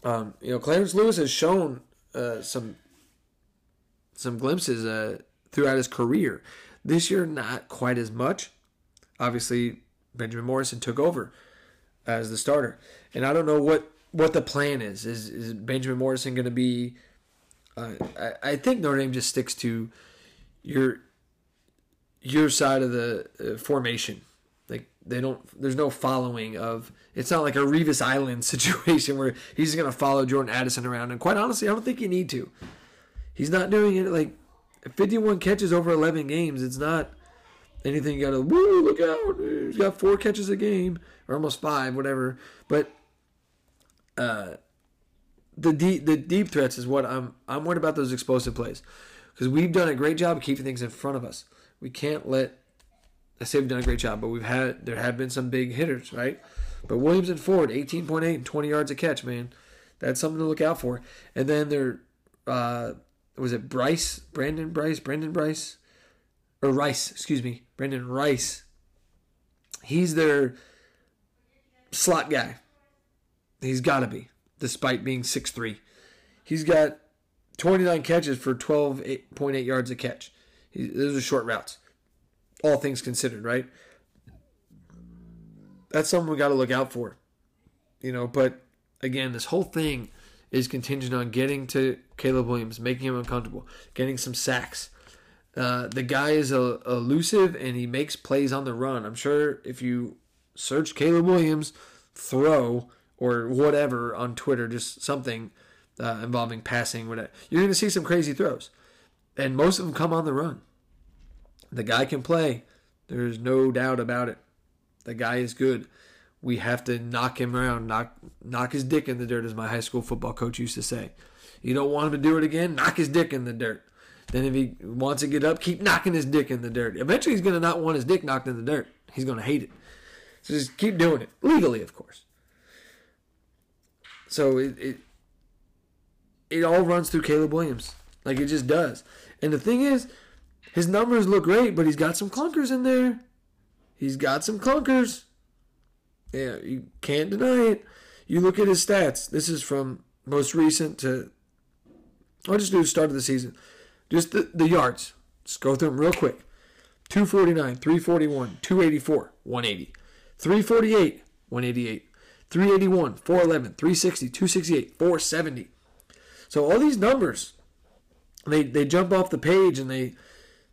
um, you know Clarence Lewis has shown uh, some some glimpses uh, throughout his career. This year, not quite as much. Obviously, Benjamin Morrison took over as the starter, and I don't know what what the plan is. Is, is Benjamin Morrison going to be? I, I think Notre Dame just sticks to your your side of the uh, formation. Like they don't. There's no following of. It's not like a Revis Island situation where he's going to follow Jordan Addison around. And quite honestly, I don't think you need to. He's not doing it like 51 catches over 11 games. It's not anything you got to woo look out. He's got four catches a game or almost five, whatever. But uh, the deep the deep threats is what I'm I'm worried about those explosive plays because we've done a great job keeping things in front of us. We can't let I say we've done a great job, but we've had there have been some big hitters, right? But Williams and Ford, 18.8 and 20 yards a catch, man. That's something to look out for. And then there, uh, was it Bryce, Brandon Bryce, Brandon Bryce, or Rice, excuse me, Brenden Rice. He's their slot guy. He's got to be, despite being 6'3. He's got 29 catches for 12.8 yards a catch. He, those are short routes, all things considered, right? That's something we got to look out for, you know. But again, this whole thing is contingent on getting to Caleb Williams, making him uncomfortable, getting some sacks. Uh, the guy is uh, elusive and he makes plays on the run. I'm sure if you search Caleb Williams throw or whatever on Twitter, just something uh, involving passing, whatever, you're going to see some crazy throws. And most of them come on the run. The guy can play. There's no doubt about it. The guy is good. We have to knock him around, knock knock his dick in the dirt, as my high school football coach used to say. You don't want him to do it again? Knock his dick in the dirt. Then if he wants to get up, keep knocking his dick in the dirt. Eventually, he's going to not want his dick knocked in the dirt. He's going to hate it. So just keep doing it legally, of course. So it, it it all runs through Caleb Williams, like it just does. And the thing is, his numbers look great, but he's got some clunkers in there. He's got some clunkers. Yeah, you can't deny it. You look at his stats. This is from most recent to. I'll just do the start of the season. Just the, the yards. Just go through them real quick. 249, 341, 284, 180. 348, 188. 381, 411, 360, 268, 470. So all these numbers, they they jump off the page and they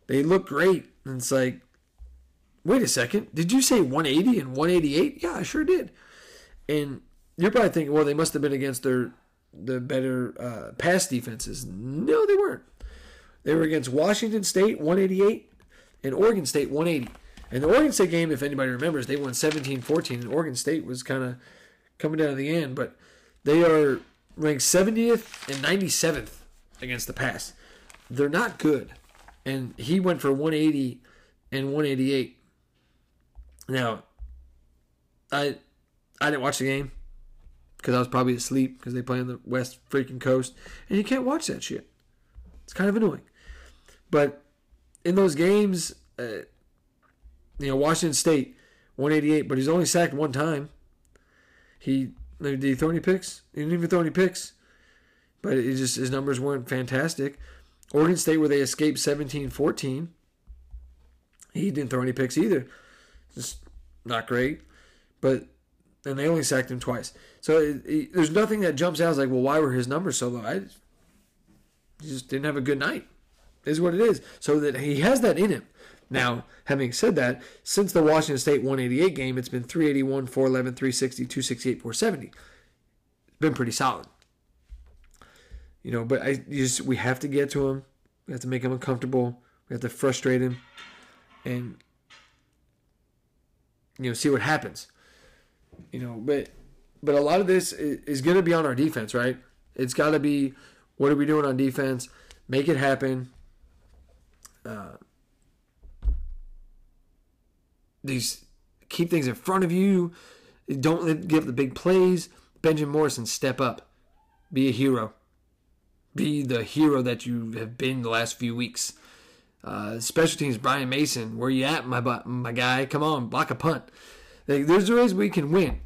they look great. And it's like, wait a second, did you say 180 and 188? Yeah, I sure did. And you're probably thinking, well, they must have been against their the better uh, pass defenses. No, they weren't. They were against Washington State 188 and Oregon State 180. And the Oregon State game, if anybody remembers, they won 17-14, and Oregon State was kind of coming down to the end, but they are ranked 70th and 97th against the pass. They're not good. And he went for 180 and 188. Now, I I didn't watch the game because I was probably asleep because they play on the west freaking coast, and you can't watch that shit. It's kind of annoying. But in those games, uh, you know, Washington State 188, but he's only sacked one time. He did he throw any picks? He didn't even throw any picks. But it just his numbers weren't fantastic. Oregon State where they escaped 17-14. He didn't throw any picks either. Just not great. But and they only sacked him twice. So it, it, there's nothing that jumps out as like, well, why were his numbers so low? I just, he just didn't have a good night. Is what it is. So that he has that in him. Now, having said that, since the Washington State 188 game, it's been 381, 411, 360, 268, 470. It's been pretty solid. You know, but I just we have to get to him. We have to make him uncomfortable. We have to frustrate him, and you know, see what happens. You know, but but a lot of this is, is going to be on our defense, right? It's got to be what are we doing on defense? Make it happen. Uh, these keep things in front of you. Don't give the big plays. Benjamin Morrison, step up. Be a hero. Be the hero that you have been the last few weeks. Uh, special teams, Brian Mason, where you at, my my guy? Come on, block a punt. Like, there's ways we can win,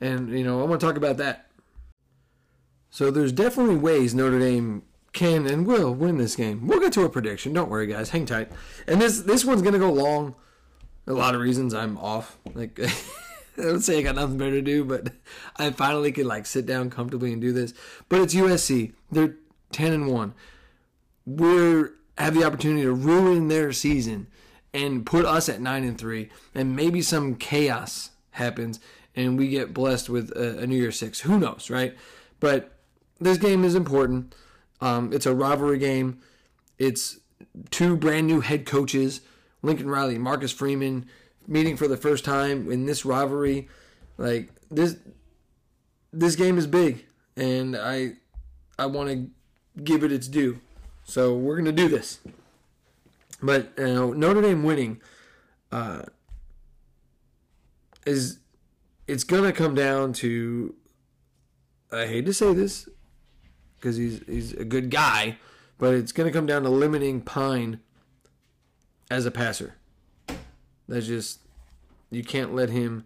and you know I want to talk about that. So there's definitely ways Notre Dame can and will win this game. We'll get to a prediction. Don't worry, guys. Hang tight. And this this one's gonna go long. A lot of reasons I'm off. Like I would say I got nothing better to do, but I finally could like sit down comfortably and do this. But it's USC. They're ten and one. We're have the opportunity to ruin their season and put us at nine and three, and maybe some chaos happens and we get blessed with a, a New Year's Six. Who knows, right? But this game is important. Um, it's a rivalry game. It's two brand new head coaches, Lincoln Riley, Marcus Freeman, meeting for the first time in this rivalry. Like this, this game is big, and I, I want to give it its due. So we're gonna do this. But you know, Notre Dame winning uh, is it's gonna come down to. I hate to say this because he's he's a good guy, but it's gonna come down to limiting Pyne as a passer. That's just you can't let him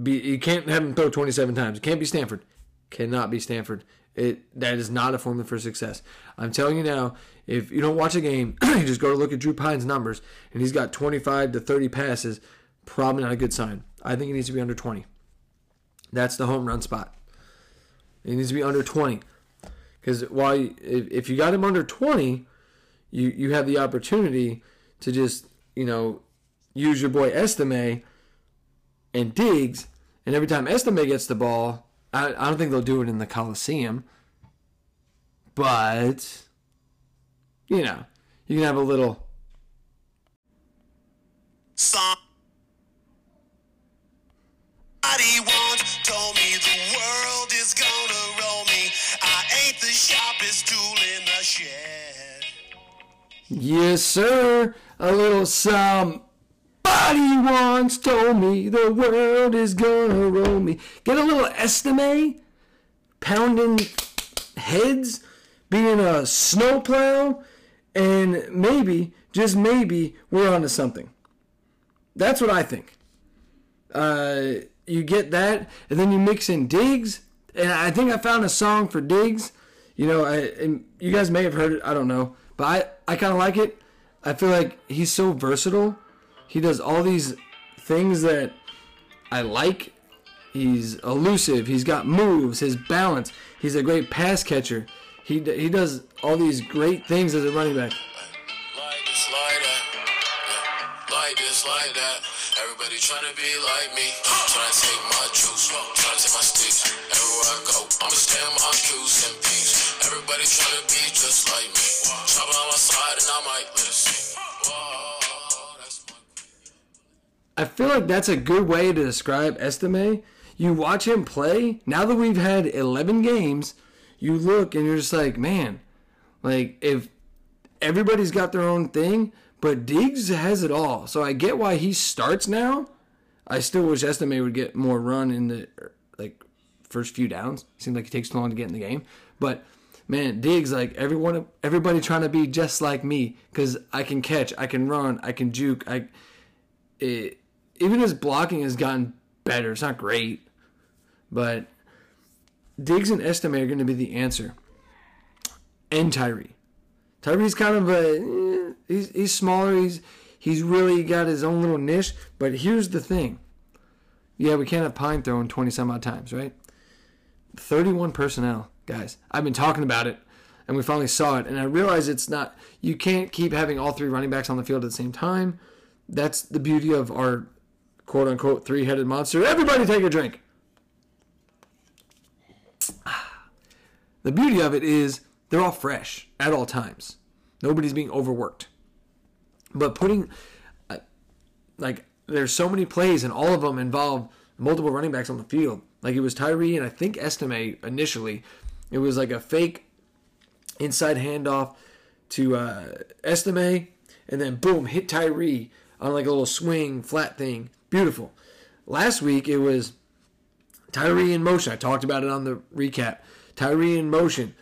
be. You can't have him throw 27 times. It can't be Stanford. Cannot be Stanford. It that is not a formula for success. I'm telling you now, if you don't watch a game, you just go to look at Drew Pyne's numbers, and he's got 25 to 30 passes. Probably not a good sign. I think he needs to be under 20. That's the home run spot. He needs to be under 20. Because you, if, if you got him under 20, you you have the opportunity to just you know use your boy Estime and Diggs, and every time Estime gets the ball, I, I don't think they'll do it in the Coliseum, but you know you can have a little. Somebody once told me the world is gonna roll me. I ain't the sharpest tool in the shed. Yes, sir. A little somebody once told me the world is gonna roll me. Get a little Estime pounding heads, being a snowplow, and maybe, just maybe, we're onto something. That's what I think. Uh, you get that, and then you mix in Diggs, and I think I found a song for Diggs. You know, I, you guys may have heard it. I don't know, but I, I kind of like it. I feel like he's so versatile. He does all these things that I like. He's elusive. He's got moves. His balance. He's a great pass catcher. He he does all these great things as a running back. Like this, like that. Everybody trying to be like me. Trying to take my juice. Trying to take my sticks. Everywhere I go, I'ma stand my cues and peace. Everybody trying to be just like me. I feel like that's a good way to describe Estime. You watch him play. Now that we've had 11 games, you look and you're just like, man, like if everybody's got their own thing, but Diggs has it all. So I get why he starts now. I still wish Estime would get more run in the like first few downs. Seems like it takes too long to get in the game, but man, Diggs like everyone, everybody trying to be just like me because I can catch, I can run, I can juke. I it, even his blocking has gotten better. It's not great, but Diggs and Estime are going to be the answer. And Tyree. Tyree's kind of a eh, he's he's smaller. He's he's really got his own little niche. But here's the thing: Yeah, we can't have Pyne throwing 20 some odd times, right? 31 personnel, guys. I've been talking about it, and we finally saw it. And I realize it's not, you can't keep having all three running backs on the field at the same time. That's the beauty of our quote unquote three headed monster. Everybody take a drink. The beauty of it is they're all fresh at all times. Nobody's being overworked. But putting, uh, like, there's so many plays, and all of them involve multiple running backs on the field. Like, it was Tyree and I think Estime initially. It was like a fake inside handoff to uh, Estime, and then boom, hit Tyree on like a little swing, flat thing. Beautiful. Last week, it was Tyree in motion. I talked about it on the recap. Tyree in motion.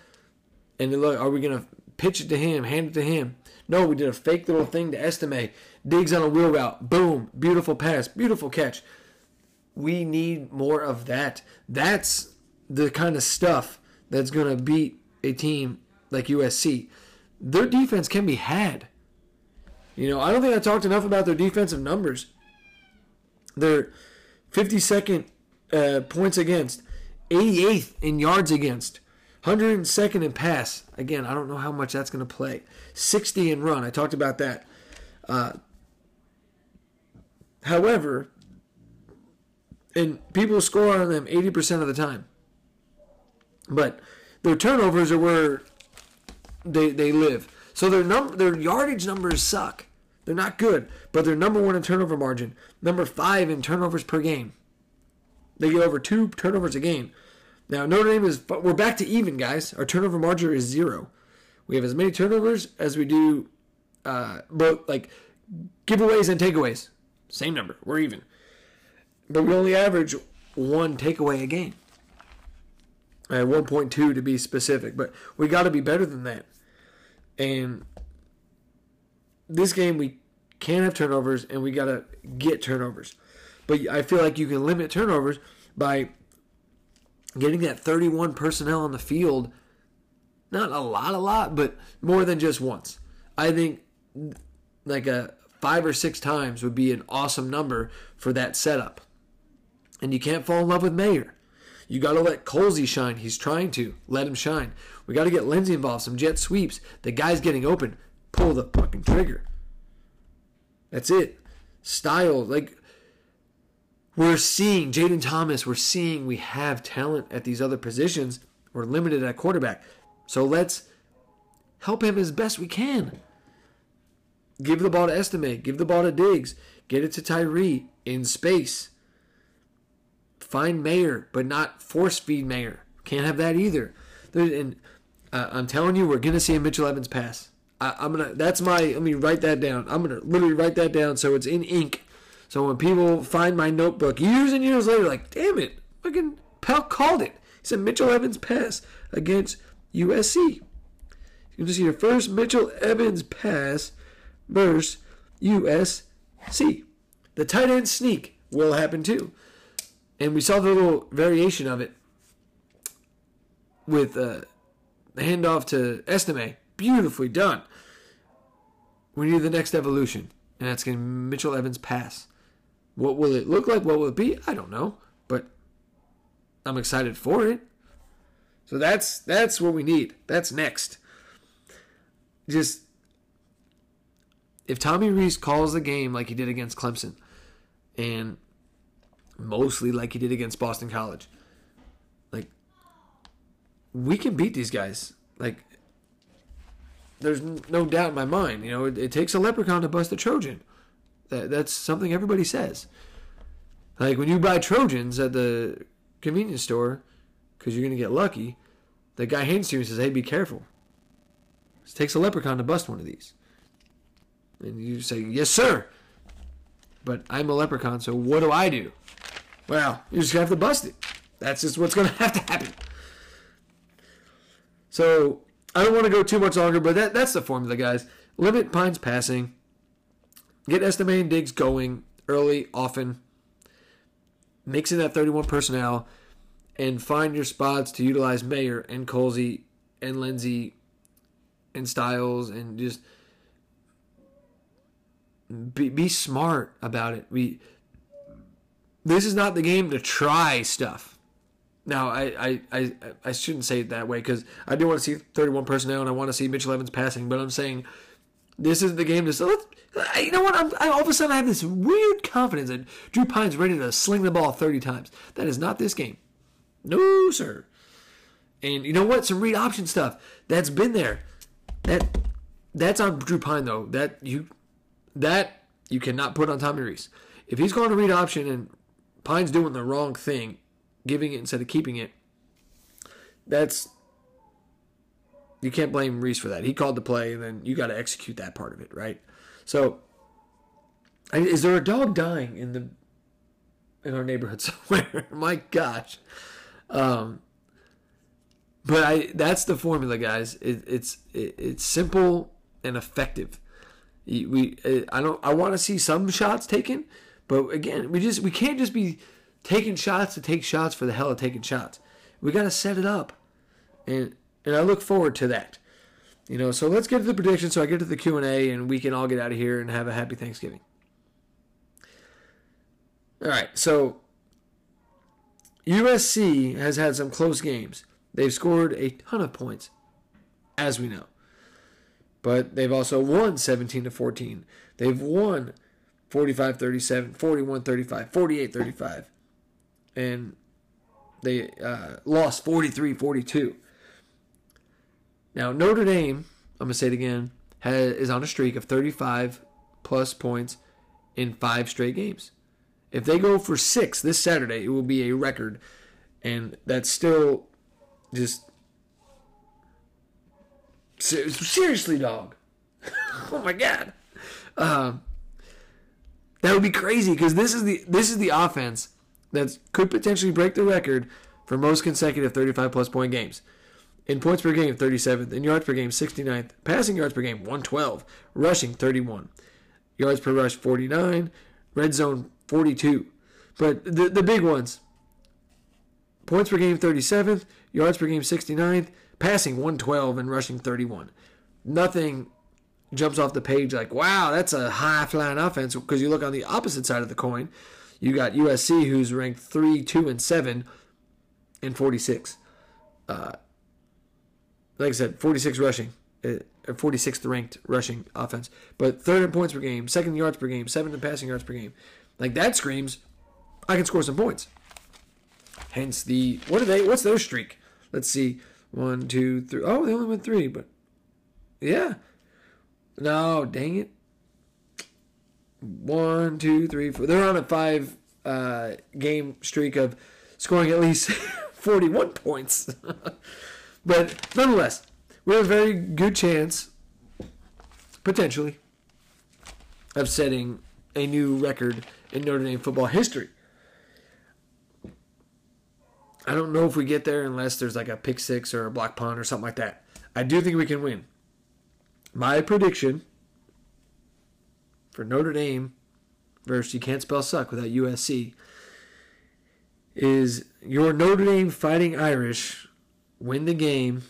And look, are we to pitch it to him, hand it to him? No, we did a fake little thing to Estime. Diggs on a wheel route. Boom. Beautiful pass. Beautiful catch. We need more of that. That's the kind of stuff that's going to beat a team like USC. Their defense can be had. You know, I don't think I talked enough about their defensive numbers. They're 52nd uh, points against, 88th in yards against, 102nd in pass. Again, I don't know how much that's going to play. 60 in run. I talked about that. Uh, however, and people score on them 80% of the time. But their turnovers are where they, they live. So their number their yardage numbers suck. They're not good, but they're number one in turnover margin, number five in turnovers per game. They get over two turnovers a game. Now Notre Dame is, we're back to even, guys. Our turnover margin is zero. We have as many turnovers as we do, uh, both like giveaways and takeaways. Same number. We're even, but we only average one takeaway a game. At 1.2 to be specific, but we got to be better than that. And this game, we can't have turnovers, and we got to get turnovers. But I feel like you can limit turnovers by getting that 31 personnel on the field. Not a lot, a lot, but more than just once. I think like a five or six times would be an awesome number for that setup. And you can't fall in love with Mayer. You got to let Colzie shine. He's trying to. Let him shine. We got to get Lenzy involved. Some jet sweeps. The guy's getting open. Pull the fucking trigger. That's it. Style. Like, we're seeing Jayden Thomas. We're seeing we have talent at these other positions. We're limited at quarterback. So let's help him as best we can. Give the ball to Estime. Give the ball to Diggs. Get it to Tyree in space. Find Mayer, but not force feed Mayer. Can't have that either. And uh, I'm telling you, we're gonna see a Mitchell Evans pass. I, am gonna. That's my. Let me write that down. I'm gonna literally write that down so it's in ink. So when people find my notebook years and years later, like, damn it, fucking Pal called it. He said Mitchell Evans pass against USC. You can see your first Mitchell Evans pass versus USC. The tight end sneak will happen too. And we saw the little variation of it with uh, the handoff to Estime. Beautifully done. We need the next evolution, and that's going to Mitchell Evans pass. What will it look like? What will it be? I don't know, but I'm excited for it. So that's that's what we need. That's next. Just if Tommy Rees calls the game like he did against Clemson, and mostly like he did against Boston College. Like, we can beat these guys. Like, there's no doubt in my mind. You know, it, it takes a leprechaun to bust a Trojan. That, that's something everybody says. Like, when you buy Trojans at the convenience store, because you're going to get lucky, the guy hands to you and says, hey, be careful. It takes a leprechaun to bust one of these. And you say, yes, sir. But I'm a leprechaun, so what do I do? Well, you just have to bust it. That's just what's going to have to happen. So I don't want to go too much longer, but that, that's the formula, guys. Limit Pyne's passing. Get Estime and Diggs going early, often. Mix in that 31 personnel and find your spots to utilize Mayer and Colzie and Lenzy and Styles and just be, be smart about it. We this is not the game to try stuff. Now, I I, I, I shouldn't say it that way because I do want to see 31 personnel and I want to see Mitchell Evans passing, but I'm saying this is the game to. Let's, you know what? I'm, I, all of a sudden, I have this weird confidence that Drew Pyne's ready to sling the ball 30 times. That is not this game. No, sir. And you know what? Some read option stuff that's been there. That that's on Drew Pine though. That you that you cannot put on Tommy Rees. If he's going to read option and Pyne's doing the wrong thing, giving it instead of keeping it, that's you can't blame Rees for that. He called the play, and then you got to execute that part of it, right? So, is there a dog dying in the in our neighborhood somewhere? My gosh. Um, but I that's the formula, guys. It, it's it, it's simple and effective. We I don't I want to see some shots taken, but again, we just we can't just be taking shots to take shots for the hell of taking shots. We got to set it up, and and I look forward to that. You know, so let's get to the prediction. So I get to the Q and A, and we can all get out of here and have a happy Thanksgiving. All right, so USC has had some close games. They've scored a ton of points, as we know. But they've also won 17 to 14. They've won 45 37, 41 35, 48 35. And they uh, lost 43 42. Now, Notre Dame, I'm going to say it again, has, is on a streak of 35 plus points in five straight games. If they go for six this Saturday, it will be a record. And that's still just seriously, dog. oh my god, um, that would be crazy because this is the this is the offense that could potentially break the record for most consecutive 35 plus point games. In points per game, 37th. In yards per game, 69th. Passing yards per game, 112. Rushing, 31. Yards per rush, 49. Red zone, 42. But the, the big ones points per game, 37th yards per game 69th, passing 112 and rushing 31. Nothing jumps off the page like, wow, that's a high flying offense because you look on the opposite side of the coin. You got USC who's ranked 3, 2, and 7 and 46. Uh, like I said, 46 rushing, uh, 46th ranked rushing offense, but third in points per game, second in yards per game, seventh in passing yards per game. Like that screams, I can score some points. Hence the what are they? What's their streak? Let's see. One, two, three. Oh, they only went three, but yeah. No, dang it. One, two, three, four. They're on a five uh, game streak of scoring at least 41 points. but nonetheless, we have a very good chance, potentially, of setting a new record in Notre Dame football history. I don't know if we get there unless there's like a pick six or a block punt or something like that. I do think we can win. My prediction for Notre Dame versus you can't spell suck without USC is your Notre Dame Fighting Irish win the game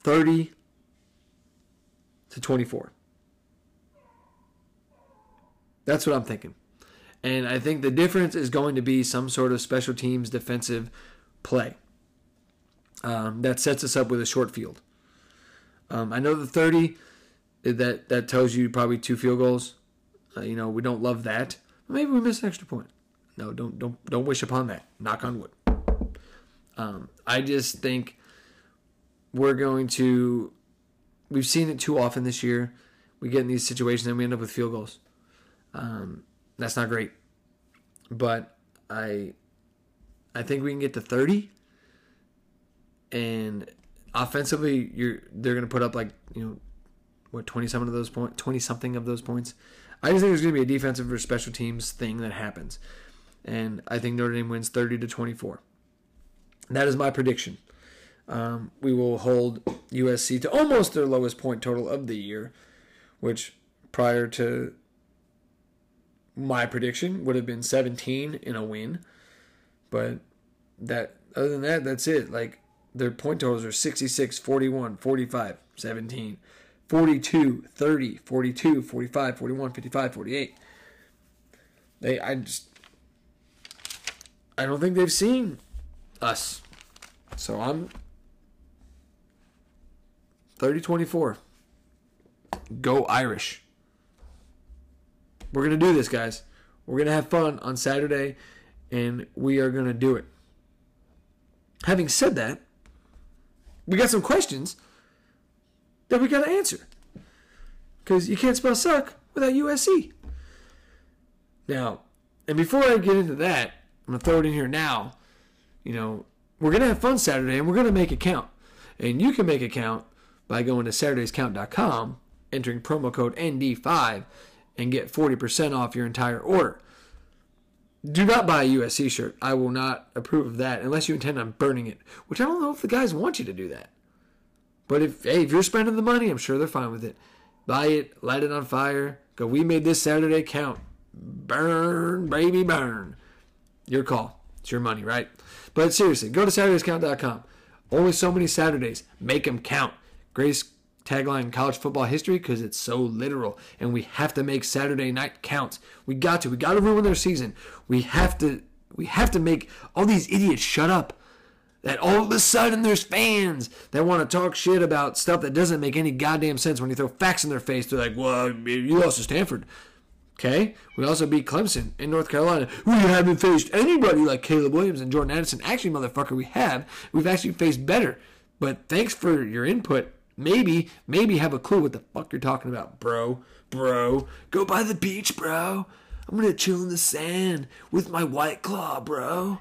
30 to 24. That's what I'm thinking. And I think the difference is going to be some sort of special teams defensive play um, that sets us up with a short field. Um, I know the 30 that that tells you probably two field goals. Uh, you know we don't love that. Maybe we miss an extra point. No, don't don't don't wish upon that. Knock on wood. Um, I just think we're going to. We've seen it too often this year. We get in these situations and we end up with field goals. Um, that's not great. But I I think we can get to 30 and offensively you're they're going to put up like, you know, what 20 something of those points, 20 something of those points. I just think there's going to be a defensive or special teams thing that happens. And I think Notre Dame wins 30 to 24. That is my prediction. Um, we will hold USC to almost their lowest point total of the year, which prior to my prediction would have been 17 in a win. But that other than that, that's it. Like their point totals are 66, 41, 45, 17, 42, 30, 42, 45, 41, 55, 48. They, I just, I don't think they've seen us. So I'm 30 24. Go Irish. We're going to do this, guys. We're going to have fun on Saturday, and we are going to do it. Having said that, we got some questions that we got to answer. Because you can't spell suck without USC. Now, and before I get into that, I'm going to throw it in here now. You know, we're going to have fun Saturday and we're going to make it count. And you can make it count by going to SaturdaysCount.com, entering promo code ND5, and get 40% off your entire order. Do not buy a USC shirt. I will not approve of that unless you intend on burning it, which I don't know if the guys want you to do that. But if hey, if you're spending the money, I'm sure they're fine with it. Buy it, light it on fire. Go, we made this Saturday count. Burn, baby, burn. Your call. It's your money, right? But seriously, go to SaturdaysCount.com. Only so many Saturdays. Make them count. Greatest tagline in college football history because it's so literal. And we have to make Saturday night count. We got to. We got to ruin their season. We have to. We have to make all these idiots shut up that all of a sudden there's fans that want to talk shit about stuff that doesn't make any goddamn sense when you throw facts in their face. They're like, well, you lost to Stanford. Okay? We also beat Clemson in North Carolina. We haven't faced anybody like Caleb Williams and Jordan Addison. Actually, motherfucker, we have. We've actually faced better. But thanks for your input. Maybe, maybe have a clue what the fuck you're talking about, bro. Bro. Go by the beach, bro. I'm gonna chill in the sand with my white claw, bro.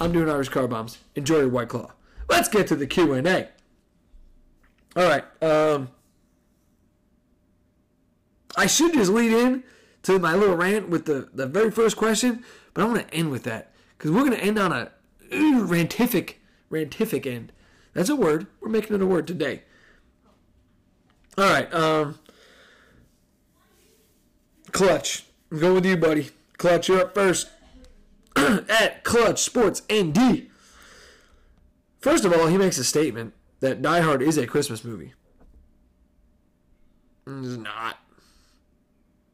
I'm doing Irish car bombs. Enjoy your White Claw. Let's get to the Q and A. All right. Um, I should just lead in to my little rant with the, the very first question, but I want to end with that because we're to end on a rantific, rantific end. That's a word. We're making it a word today. All right. Um, Clutch. I'm going with you, buddy. Clutch, you're up first. at Clutch Sports ND. First of all, he makes a statement that Die Hard is a Christmas movie. It's not.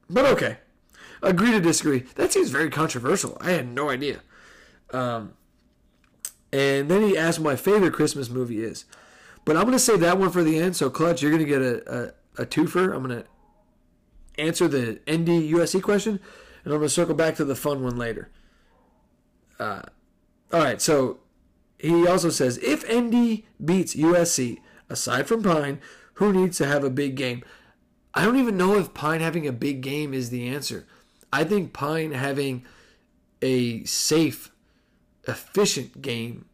But okay. Agree to disagree. That seems very controversial. I had no idea. Um, and then he asked what my favorite Christmas movie is. But I'm going to say that one for the end. So, Clutch, you're going to get a, a, a twofer. I'm going to answer the ND USC question, and I'm going to circle back to the fun one later. Uh, all right, so he also says if ND beats USC, aside from Pyne, who needs to have a big game? I don't even know if Pyne having a big game is the answer. I think Pyne having a safe, efficient game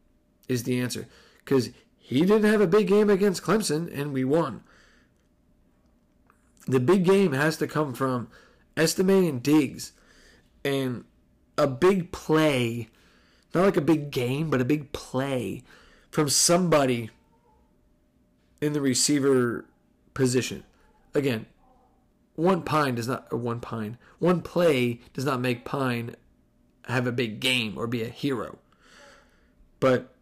is the answer because he didn't have a big game against Clemson and we won. The big game has to come from Estime and Diggs, and a big play, not like a big game, but a big play from somebody in the receiver position. Again, one pine does not, or one pine, one play does not make Pyne have a big game or be a hero. But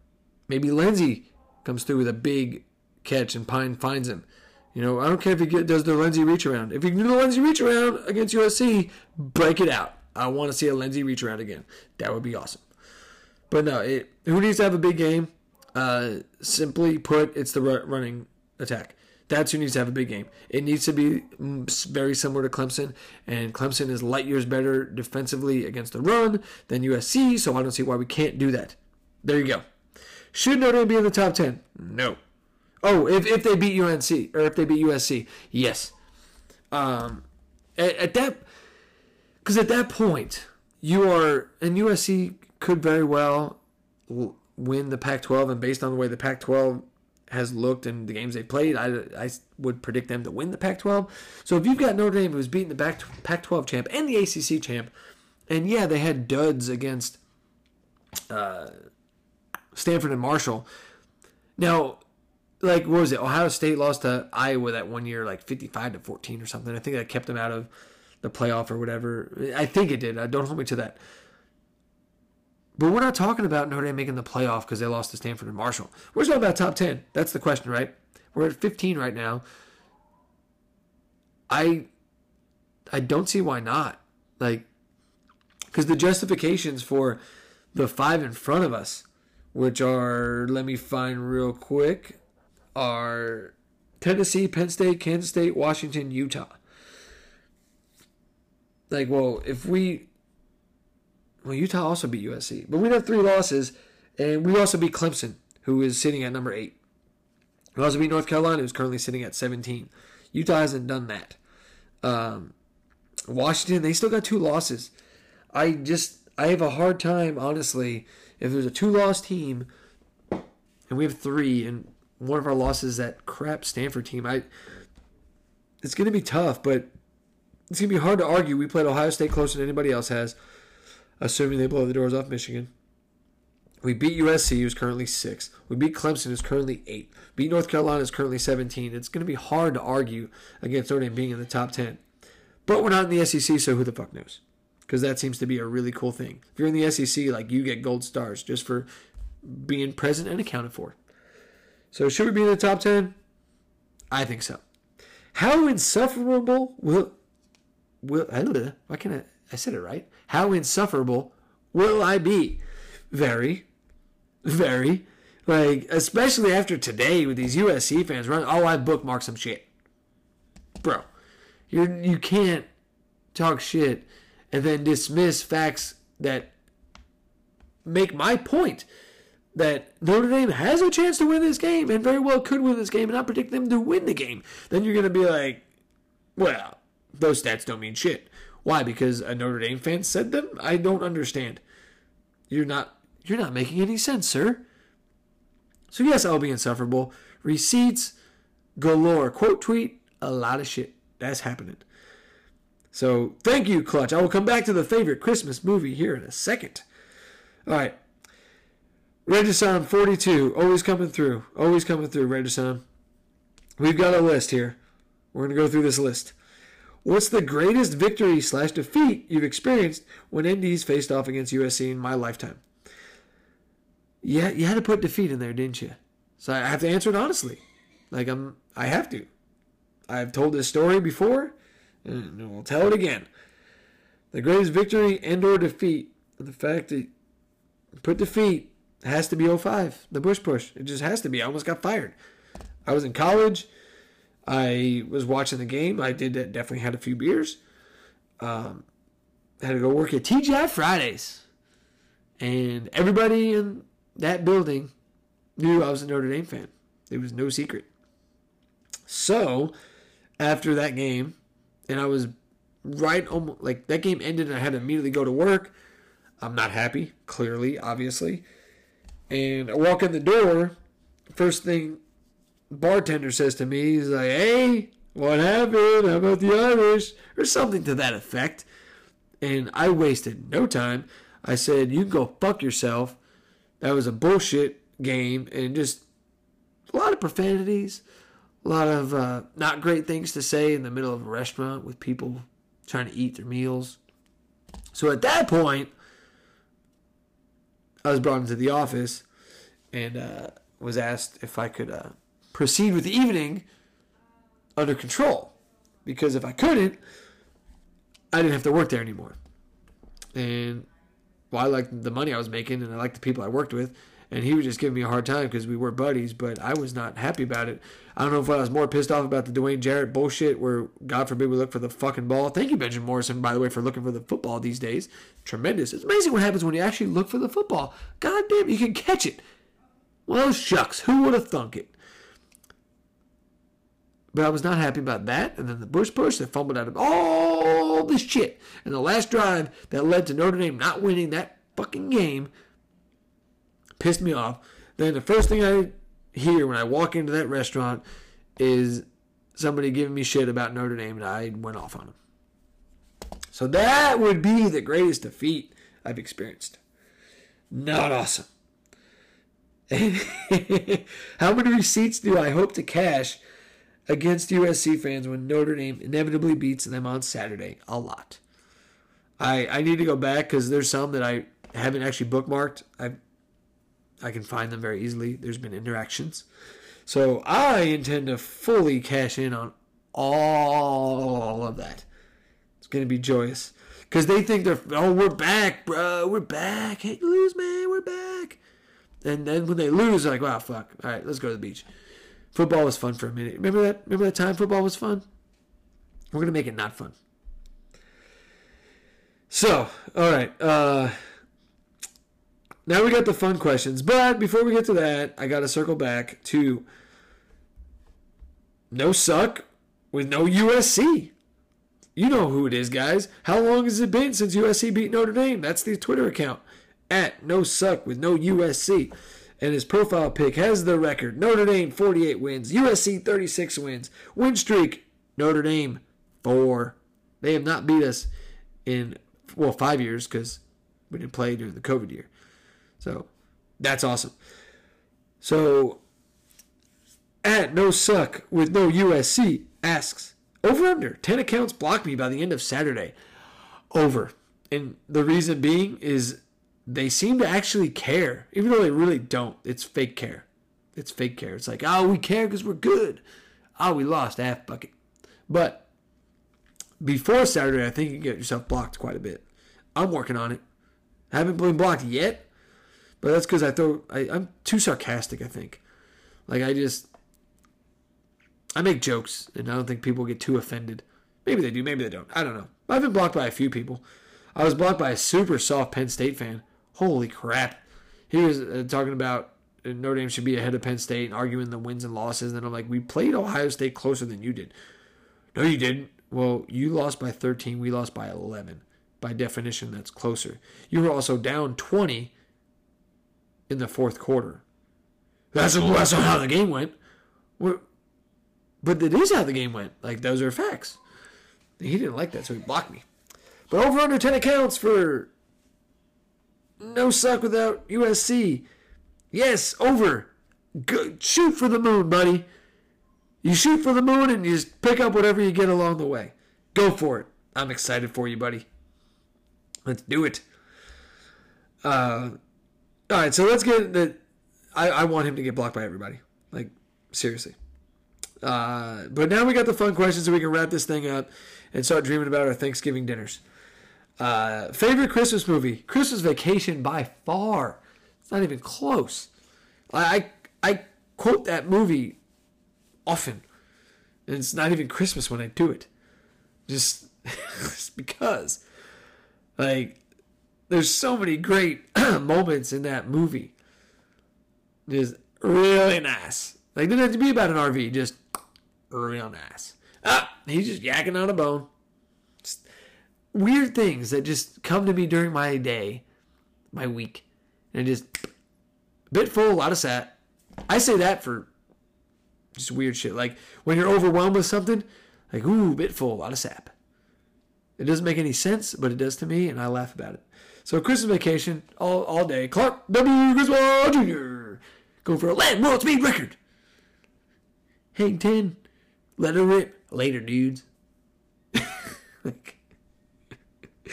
maybe Lenzy comes through with a big catch and Pyne finds him. You know, I don't care if he get, does the Lenzy reach around. If he can do the Lenzy reach around against USC, break it out. I want to see a Lenzy reach around again. That would be awesome. But no, it, who needs to have a big game? Uh, simply put, it's the running attack. That's who needs to have a big game. It needs to be mm, very similar to Clemson, and Clemson is light years better defensively against the run than USC, so I don't see why we can't do that. There you go. Should Notre Dame be in the top 10? No. Oh, if, if they beat UNC, or if they beat USC, yes. Um, at, at that, because at that point, you are, and USC could very well win the Pac 12, and based on the way the Pac 12 has looked and the games they played, I, I would predict them to win the Pac 12. So if you've got Notre Dame who's beating the Pac 12 champ and the ACC champ, and yeah, they had duds against uh, Stanford and Marshall. Now, like, what was it? Ohio State lost to Iowa that one year, like 55 to 14 or something. I think that kept them out of the playoff or whatever. I think it did. Uh, don't hold me to that. But we're not talking about Notre Dame making the playoff because they lost to Stanford and Marshall. We're talking about top 10. That's the question, right? We're at 15 right now. I I don't see why not. Like, because the justifications for the five in front of us, which are, let me find real quick, are Tennessee, Penn State, Kansas State, Washington, Utah. Like, well, if we, well, Utah also beat USC, but we'd have three losses, and we also beat Clemson, who is sitting at number eight. We also beat North Carolina, who's currently sitting at 17. Utah hasn't done that. Um, Washington, they still got two losses. I just, I have a hard time, honestly, if there's a two loss team and we have three, and one of our losses is that crap Stanford team, I, it's to be tough, but it's to be hard to argue. We played Ohio State closer than anybody else has, assuming they blow the doors off Michigan. We beat USC, who's currently six. We beat Clemson, who's currently eight. Beat North Carolina, who's currently 17. It's going to be hard to argue against Notre Dame being in the top 10. But we're not in the SEC, so who the fuck knows? Because that seems to be a really cool thing. If you're in the SEC, like you get gold stars just for being present and accounted for. So should we be in the top 10? I think so. How insufferable will will I, why can't I I said it right? How insufferable will I be? Very, very. Like, especially after today with these USC fans running, oh, I bookmarked some shit. Bro, you're, you can't talk shit and then dismiss facts that make my point that Notre Dame has a chance to win this game and very well could win this game and I predict them to win the game. Then you're going to be like, well, those stats don't mean shit. Why? Because a Notre Dame fan said them? I don't understand. You're not you're not making any sense, sir. So yes, I'll be insufferable. Receipts galore. Quote tweet a lot of shit. That's happening. So thank you, Clutch. I will come back to the favorite Christmas movie here in a second. All right. Regisan 42, always coming through. Always coming through, Regisan. We've got a list here. We're going to go through this list. What's the greatest victory slash defeat you've experienced when ND's faced off against USC in my lifetime? Yeah, you had to put defeat in there, didn't you? So I have to answer it honestly. Like I'm, I have to. I've told this story before, and we'll tell it again. The greatest victory and/or defeat, the fact that put defeat has to be 05, the Bush push. It just has to be. I almost got fired. I was in college. I was watching the game. I did definitely had a few beers. Um, had to go work at TGI Fridays, and everybody in that building knew I was a Notre Dame fan. It was no secret. So, after that game, and I was right almost like that game ended, and I had to immediately go to work. I'm not happy, clearly, obviously. And I walk in the door. First thing bartender says to me, he's like, "Hey, what happened? How about the Irish?" or something to that effect. And I wasted no time. I said, "You can go fuck yourself." That was a bullshit game and just a lot of profanities, a lot of uh, not great things to say in the middle of a restaurant with people trying to eat their meals. So at that point, I was brought into the office and uh, was asked if I could uh, proceed with the evening under control. Because if I couldn't, I didn't have to work there anymore. And well, I liked the money I was making and I liked the people I worked with. And he was just giving me a hard time because we were buddies, but I was not happy about it. I don't know if I was more pissed off about the Dwayne Jarrett bullshit where, God forbid, we look for the fucking ball. Thank you, Benjamin Morrison, by the way, for looking for the football these days. Tremendous. It's amazing what happens when you actually look for the football. God damn, you can catch it. Well, shucks, who would have thunk it? But I was not happy about that. And then the Bush push that fumbled out of all this shit. And the last drive that led to Notre Dame not winning that fucking game pissed me off. Then the first thing I hear when I walk into that restaurant is somebody giving me shit about Notre Dame, and I went off on them. So that would be the greatest defeat I've experienced. Not awesome. How many receipts do I hope to cash against USC fans when Notre Dame inevitably beats them on Saturday? A lot. I I need to go back because there's some that I haven't actually bookmarked. I I can find them very easily. There's been interactions, so I intend to fully cash in on all of that. It's going to be joyous. because they think they're oh we're back, bro, we're back. Hey, lose, man, we're back. And then when they lose, they're like, wow, fuck. All right, let's go to the beach. Football was fun for a minute. Remember that? Remember that time football was fun? We're gonna make it not fun. So, all right. Uh, now we got the fun questions, but before we get to that, I got to circle back to no suck with no USC. You know who it is, guys. How long has it been since USC beat Notre Dame? That's the Twitter account at no suck with no USC. And his profile pic has the record Notre Dame 48 wins, USC 36 wins, win streak, Notre Dame 4. They have not beat us in, well, five years because we didn't play during the COVID year. So that's awesome. So at no suck with no USC asks over under 10 accounts block me by the end of Saturday. Over. And the reason being is they seem to actually care, even though they really don't. It's fake care. It's fake care. It's like, oh, we care because we're good. Oh, we lost half bucket. But before Saturday, I think you get yourself blocked quite a bit. I'm working on it. I haven't been blocked yet, but that's because I throw. I, I'm too sarcastic. I think. Like I just, I make jokes, and I don't think people get too offended. Maybe they do. Maybe they don't. I don't know. I've been blocked by a few people. I was blocked by a super soft Penn State fan. Holy crap! He was uh, talking about uh, Notre Dame should be ahead of Penn State and arguing the wins and losses. And I'm like, we played Ohio State closer than you did. No, you didn't. Well, you lost by 13. We lost by 11. By definition, that's closer. You were also down 20 in the fourth quarter. That's, that's not how the game went. We're, but it is how the game went. Like, those are facts. He didn't like that, so he blocked me. But over under 10 accounts for no suck without USC. Yes, over. Go, shoot for the moon, buddy. You shoot for the moon and you just pick up whatever you get along the way. Go for it. I'm excited for you, buddy. Let's do it. Uh, all right, so let's get the. I, I want him to get blocked by everybody. Like, seriously. Uh, but now we got the fun questions so we can wrap this thing up and start dreaming about our Thanksgiving dinners. Uh, favorite Christmas movie? Christmas Vacation by far. It's not even close. I, I, I quote that movie often. And it's not even Christmas when I do it. Just, just because. Like, there's so many great moments in that movie. Just really nice. Like, didn't have to be about an RV, just real nice. Ah, he's just yakking on a bone. Just weird things that just come to me during my day, my week. And just bit full, a lot of sat. I say that for just weird shit. Like when you're overwhelmed with something, like ooh, bit full, a lot of sap. It doesn't make any sense, but it does to me, and I laugh about it. So Christmas vacation all all day. Clark W. Griswold Jr. Going for a land world speed record. Hang ten, let it rip. Later, dudes. like, uh,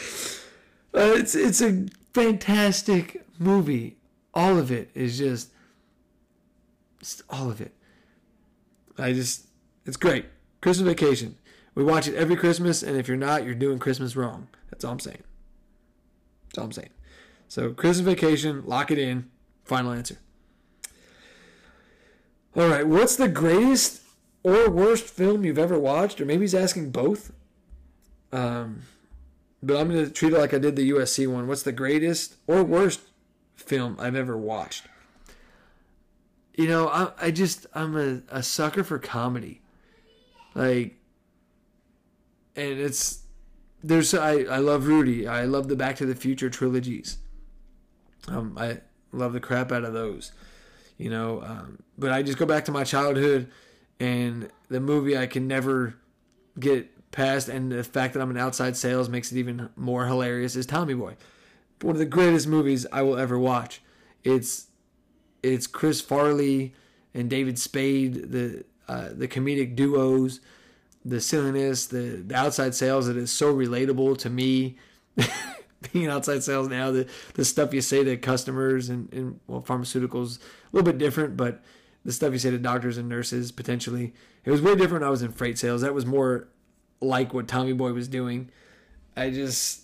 it's it's a fantastic movie. All of it is just, just all of it. I just, it's great. Christmas Vacation. We watch it every Christmas, and if you're not, you're doing Christmas wrong. That's all I'm saying. All I'm saying. So, Christmas Vacation, lock it in. Final answer. All right, what's the greatest or worst film you've ever watched? Or maybe he's asking both. Um, but I'm going to treat it like I did the USC one. What's the greatest or worst film I've ever watched? you know, I, I just I'm a, a sucker for comedy, like, and it's there's I I love Rudy. I love the Back to the Future trilogies. Um, I love the crap out of those, you know. Um, but I just go back to my childhood, and the movie I can never get past, and the fact that I'm an outside sales makes it even more hilarious. Is Tommy Boy, one of the greatest movies I will ever watch. It's it's Chris Farley and David Spade, the uh, the comedic duos, the silliness, the, the outside sales that is so relatable to me. Being outside sales now, the, the stuff you say to customers and, and well, pharmaceuticals, a little bit different, but the stuff you say to doctors and nurses potentially. It was way different when I was in freight sales. That was more like what Tommy Boy was doing. I just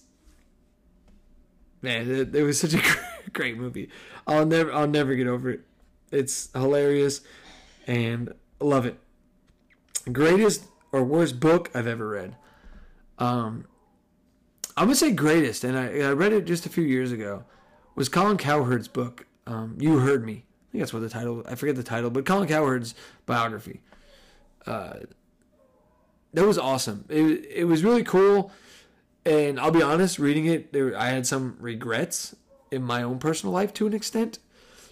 man, it, it was such a great movie. I'll never, I'll never get over it. It's hilarious, and love it. Greatest or worst book I've ever read. Um, I'm gonna say greatest, and I, I read it just a few years ago. Was Colin Cowherd's book? Um, you heard me. I think that's what the title. I forget the title, but Colin Cowherd's biography. Uh, that was awesome. It it was really cool, and I'll be honest, reading it, there I had some regrets in my own personal life to an extent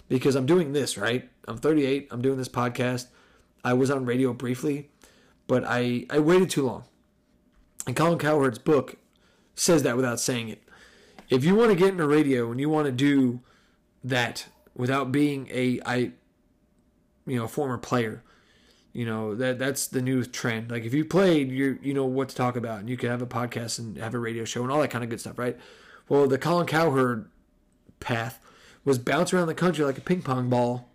because I'm doing this right. I'm 38. I'm doing this podcast. I was on radio briefly, but I I waited too long. And Colin Cowherd's book says that without saying it. If you want to get into radio and you want to do that without being a I you know, a former player, you know, that that's the new trend. Like if you played, you you know what to talk about and you could have a podcast and have a radio show and all that kind of good stuff, right? Well, the Colin Cowherd path was bounce around the country like a ping pong ball.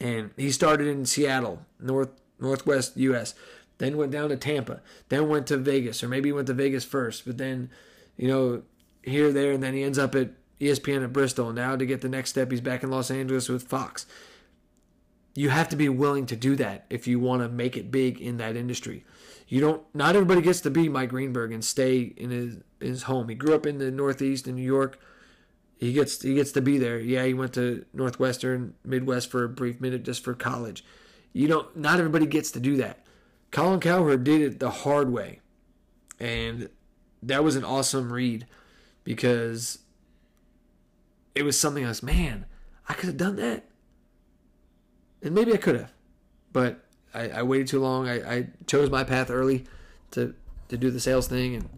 And he started in Seattle, north northwest US then went down to Tampa, then went to Vegas, or maybe he went to Vegas first, but then, you know, here, there, and then he ends up at ESPN at Bristol. Now to get the next step, he's back in Los Angeles with Fox. You have to be willing to do that if you want to make it big in that industry. You don't. Not everybody gets to be Mike Greenberg and stay in his his home. He grew up in the Northeast in New York. He gets he gets to be there. Yeah, he went to Northwestern, Midwest for a brief minute just for college. You don't. Not everybody gets to do that. Colin Cowherd did it the hard way. And that was an awesome read because it was something I was, man, I could have done that. And maybe I could have. But I, I waited too long. I, I, chose my path early to, to do the sales thing. And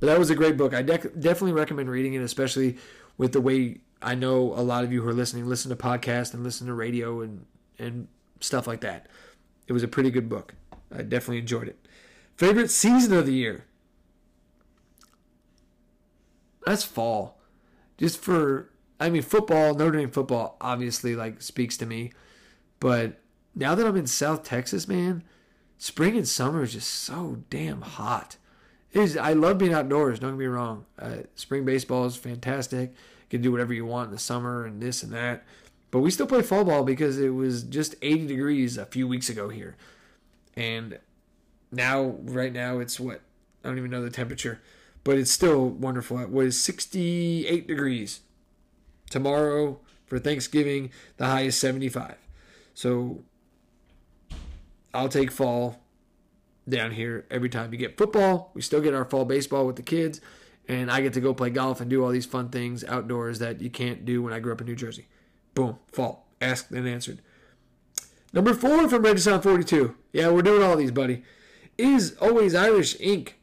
But that was a great book. I definitely recommend reading it, especially with the way I know a lot of you who are listening listen to podcasts and listen to radio and, and stuff like that. It was a pretty good book. I definitely enjoyed it. Favorite season of the year? That's fall. Just for I mean football, Notre Dame football obviously like speaks to me. But now that I'm in South Texas, man, spring and summer is just so damn hot. It is, I love being outdoors, don't get me wrong. Uh, spring baseball is fantastic. You can do whatever you want in the summer and this and that. But we still play fall ball because it was just 80 degrees a few weeks ago here and now right now it's what I don't even know the temperature, but it's still wonderful. It was 68 degrees. Tomorrow for Thanksgiving, the high is 75. So I'll take fall down here every time you get football. We still get our fall baseball with the kids, and I get to go play golf and do all these fun things outdoors that you can't do when I grew up in New Jersey. Boom, fall. Asked and answered. Number four from Red Sound 42. Yeah, we're doing all these, buddy. Is Always Irish Inc.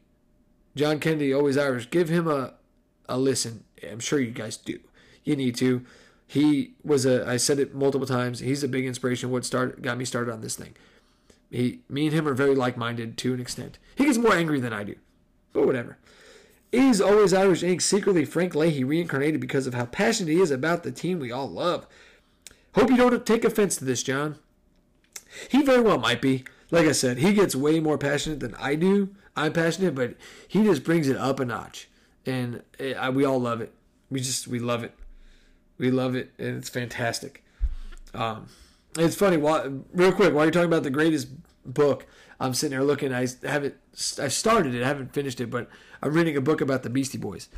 John Kennedy, Always Irish. Give him a, a listen. I'm sure you guys do. You need to. He was a, I said it multiple times, he's a big inspiration. What started, got me started on this thing. He, me and him are very like minded to an extent. He gets more angry than I do, but whatever. Is Always Irish Inc. secretly Frank Leahy reincarnated because of how passionate he is about the team we all love? Hope you don't take offense to this, John. He very well might be. Like I said, he gets way more passionate than I do. I'm passionate, but he just brings it up a notch, and it, I, we all love it. We just we love it. We love it, and it's fantastic. Um, it's funny. While, real quick, while you're talking about the greatest book, I'm sitting there looking. I haven't. I started it. I haven't finished it, but I'm reading a book about the Beastie Boys.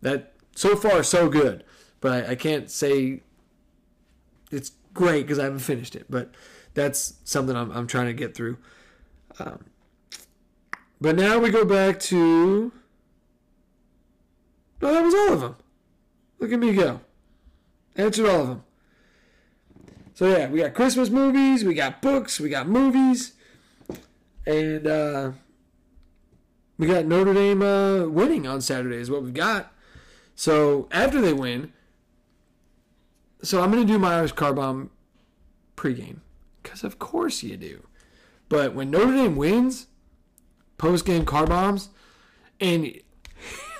That so far so good, but I, I can't say it's great because I haven't finished it. But that's something I'm, I'm trying to get through. Um, but now we go back to. No, that was all of them. Look at me go. Answered all of them. So yeah, we got Christmas movies, we got books, we got movies, and uh, we got Notre Dame uh, winning on Saturday is what we've got. So after they win, so I'm gonna do my Irish car bomb pregame. Because of course you do. But when Notre Dame wins, post game car bombs, and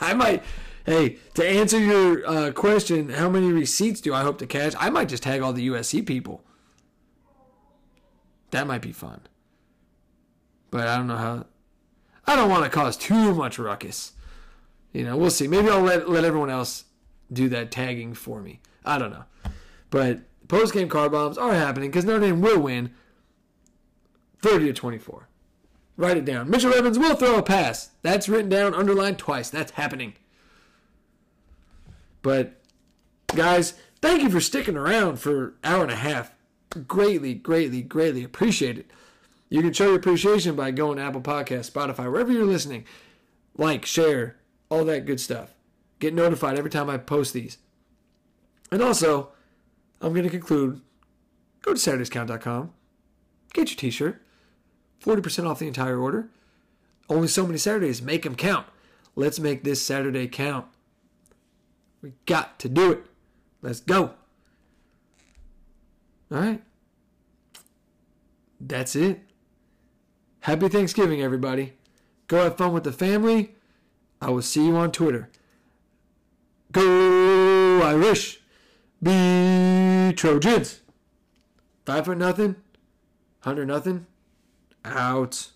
I might, hey, to answer your uh, question, how many receipts do I hope to cash? I might just tag all the USC people. That might be fun. But I don't know how. I don't want to cause too much ruckus. You know, we'll see. Maybe I'll let let everyone else do that tagging for me. I don't know. But post game car bombs are happening because Notre Dame will win 30 to 24. Write it down. Mitchell Evans will throw a pass. That's written down, underlined twice. That's happening. But, guys, thank you for sticking around for hour and a half. Greatly, greatly, greatly appreciate it. You can show your appreciation by going to Apple Podcasts, Spotify, wherever you're listening. Like, share, all that good stuff. Get notified every time I post these. And also, I'm going to conclude go to SaturdaysCount.com, get your t shirt, 40% off the entire order. Only so many Saturdays, make them count. Let's make this Saturday count. We got to do it. Let's go. All right. That's it. Happy Thanksgiving, everybody. Go have fun with the family. I will see you on Twitter. Go Irish. Be Trojans. Five for nothing. Hundred nothing. Out.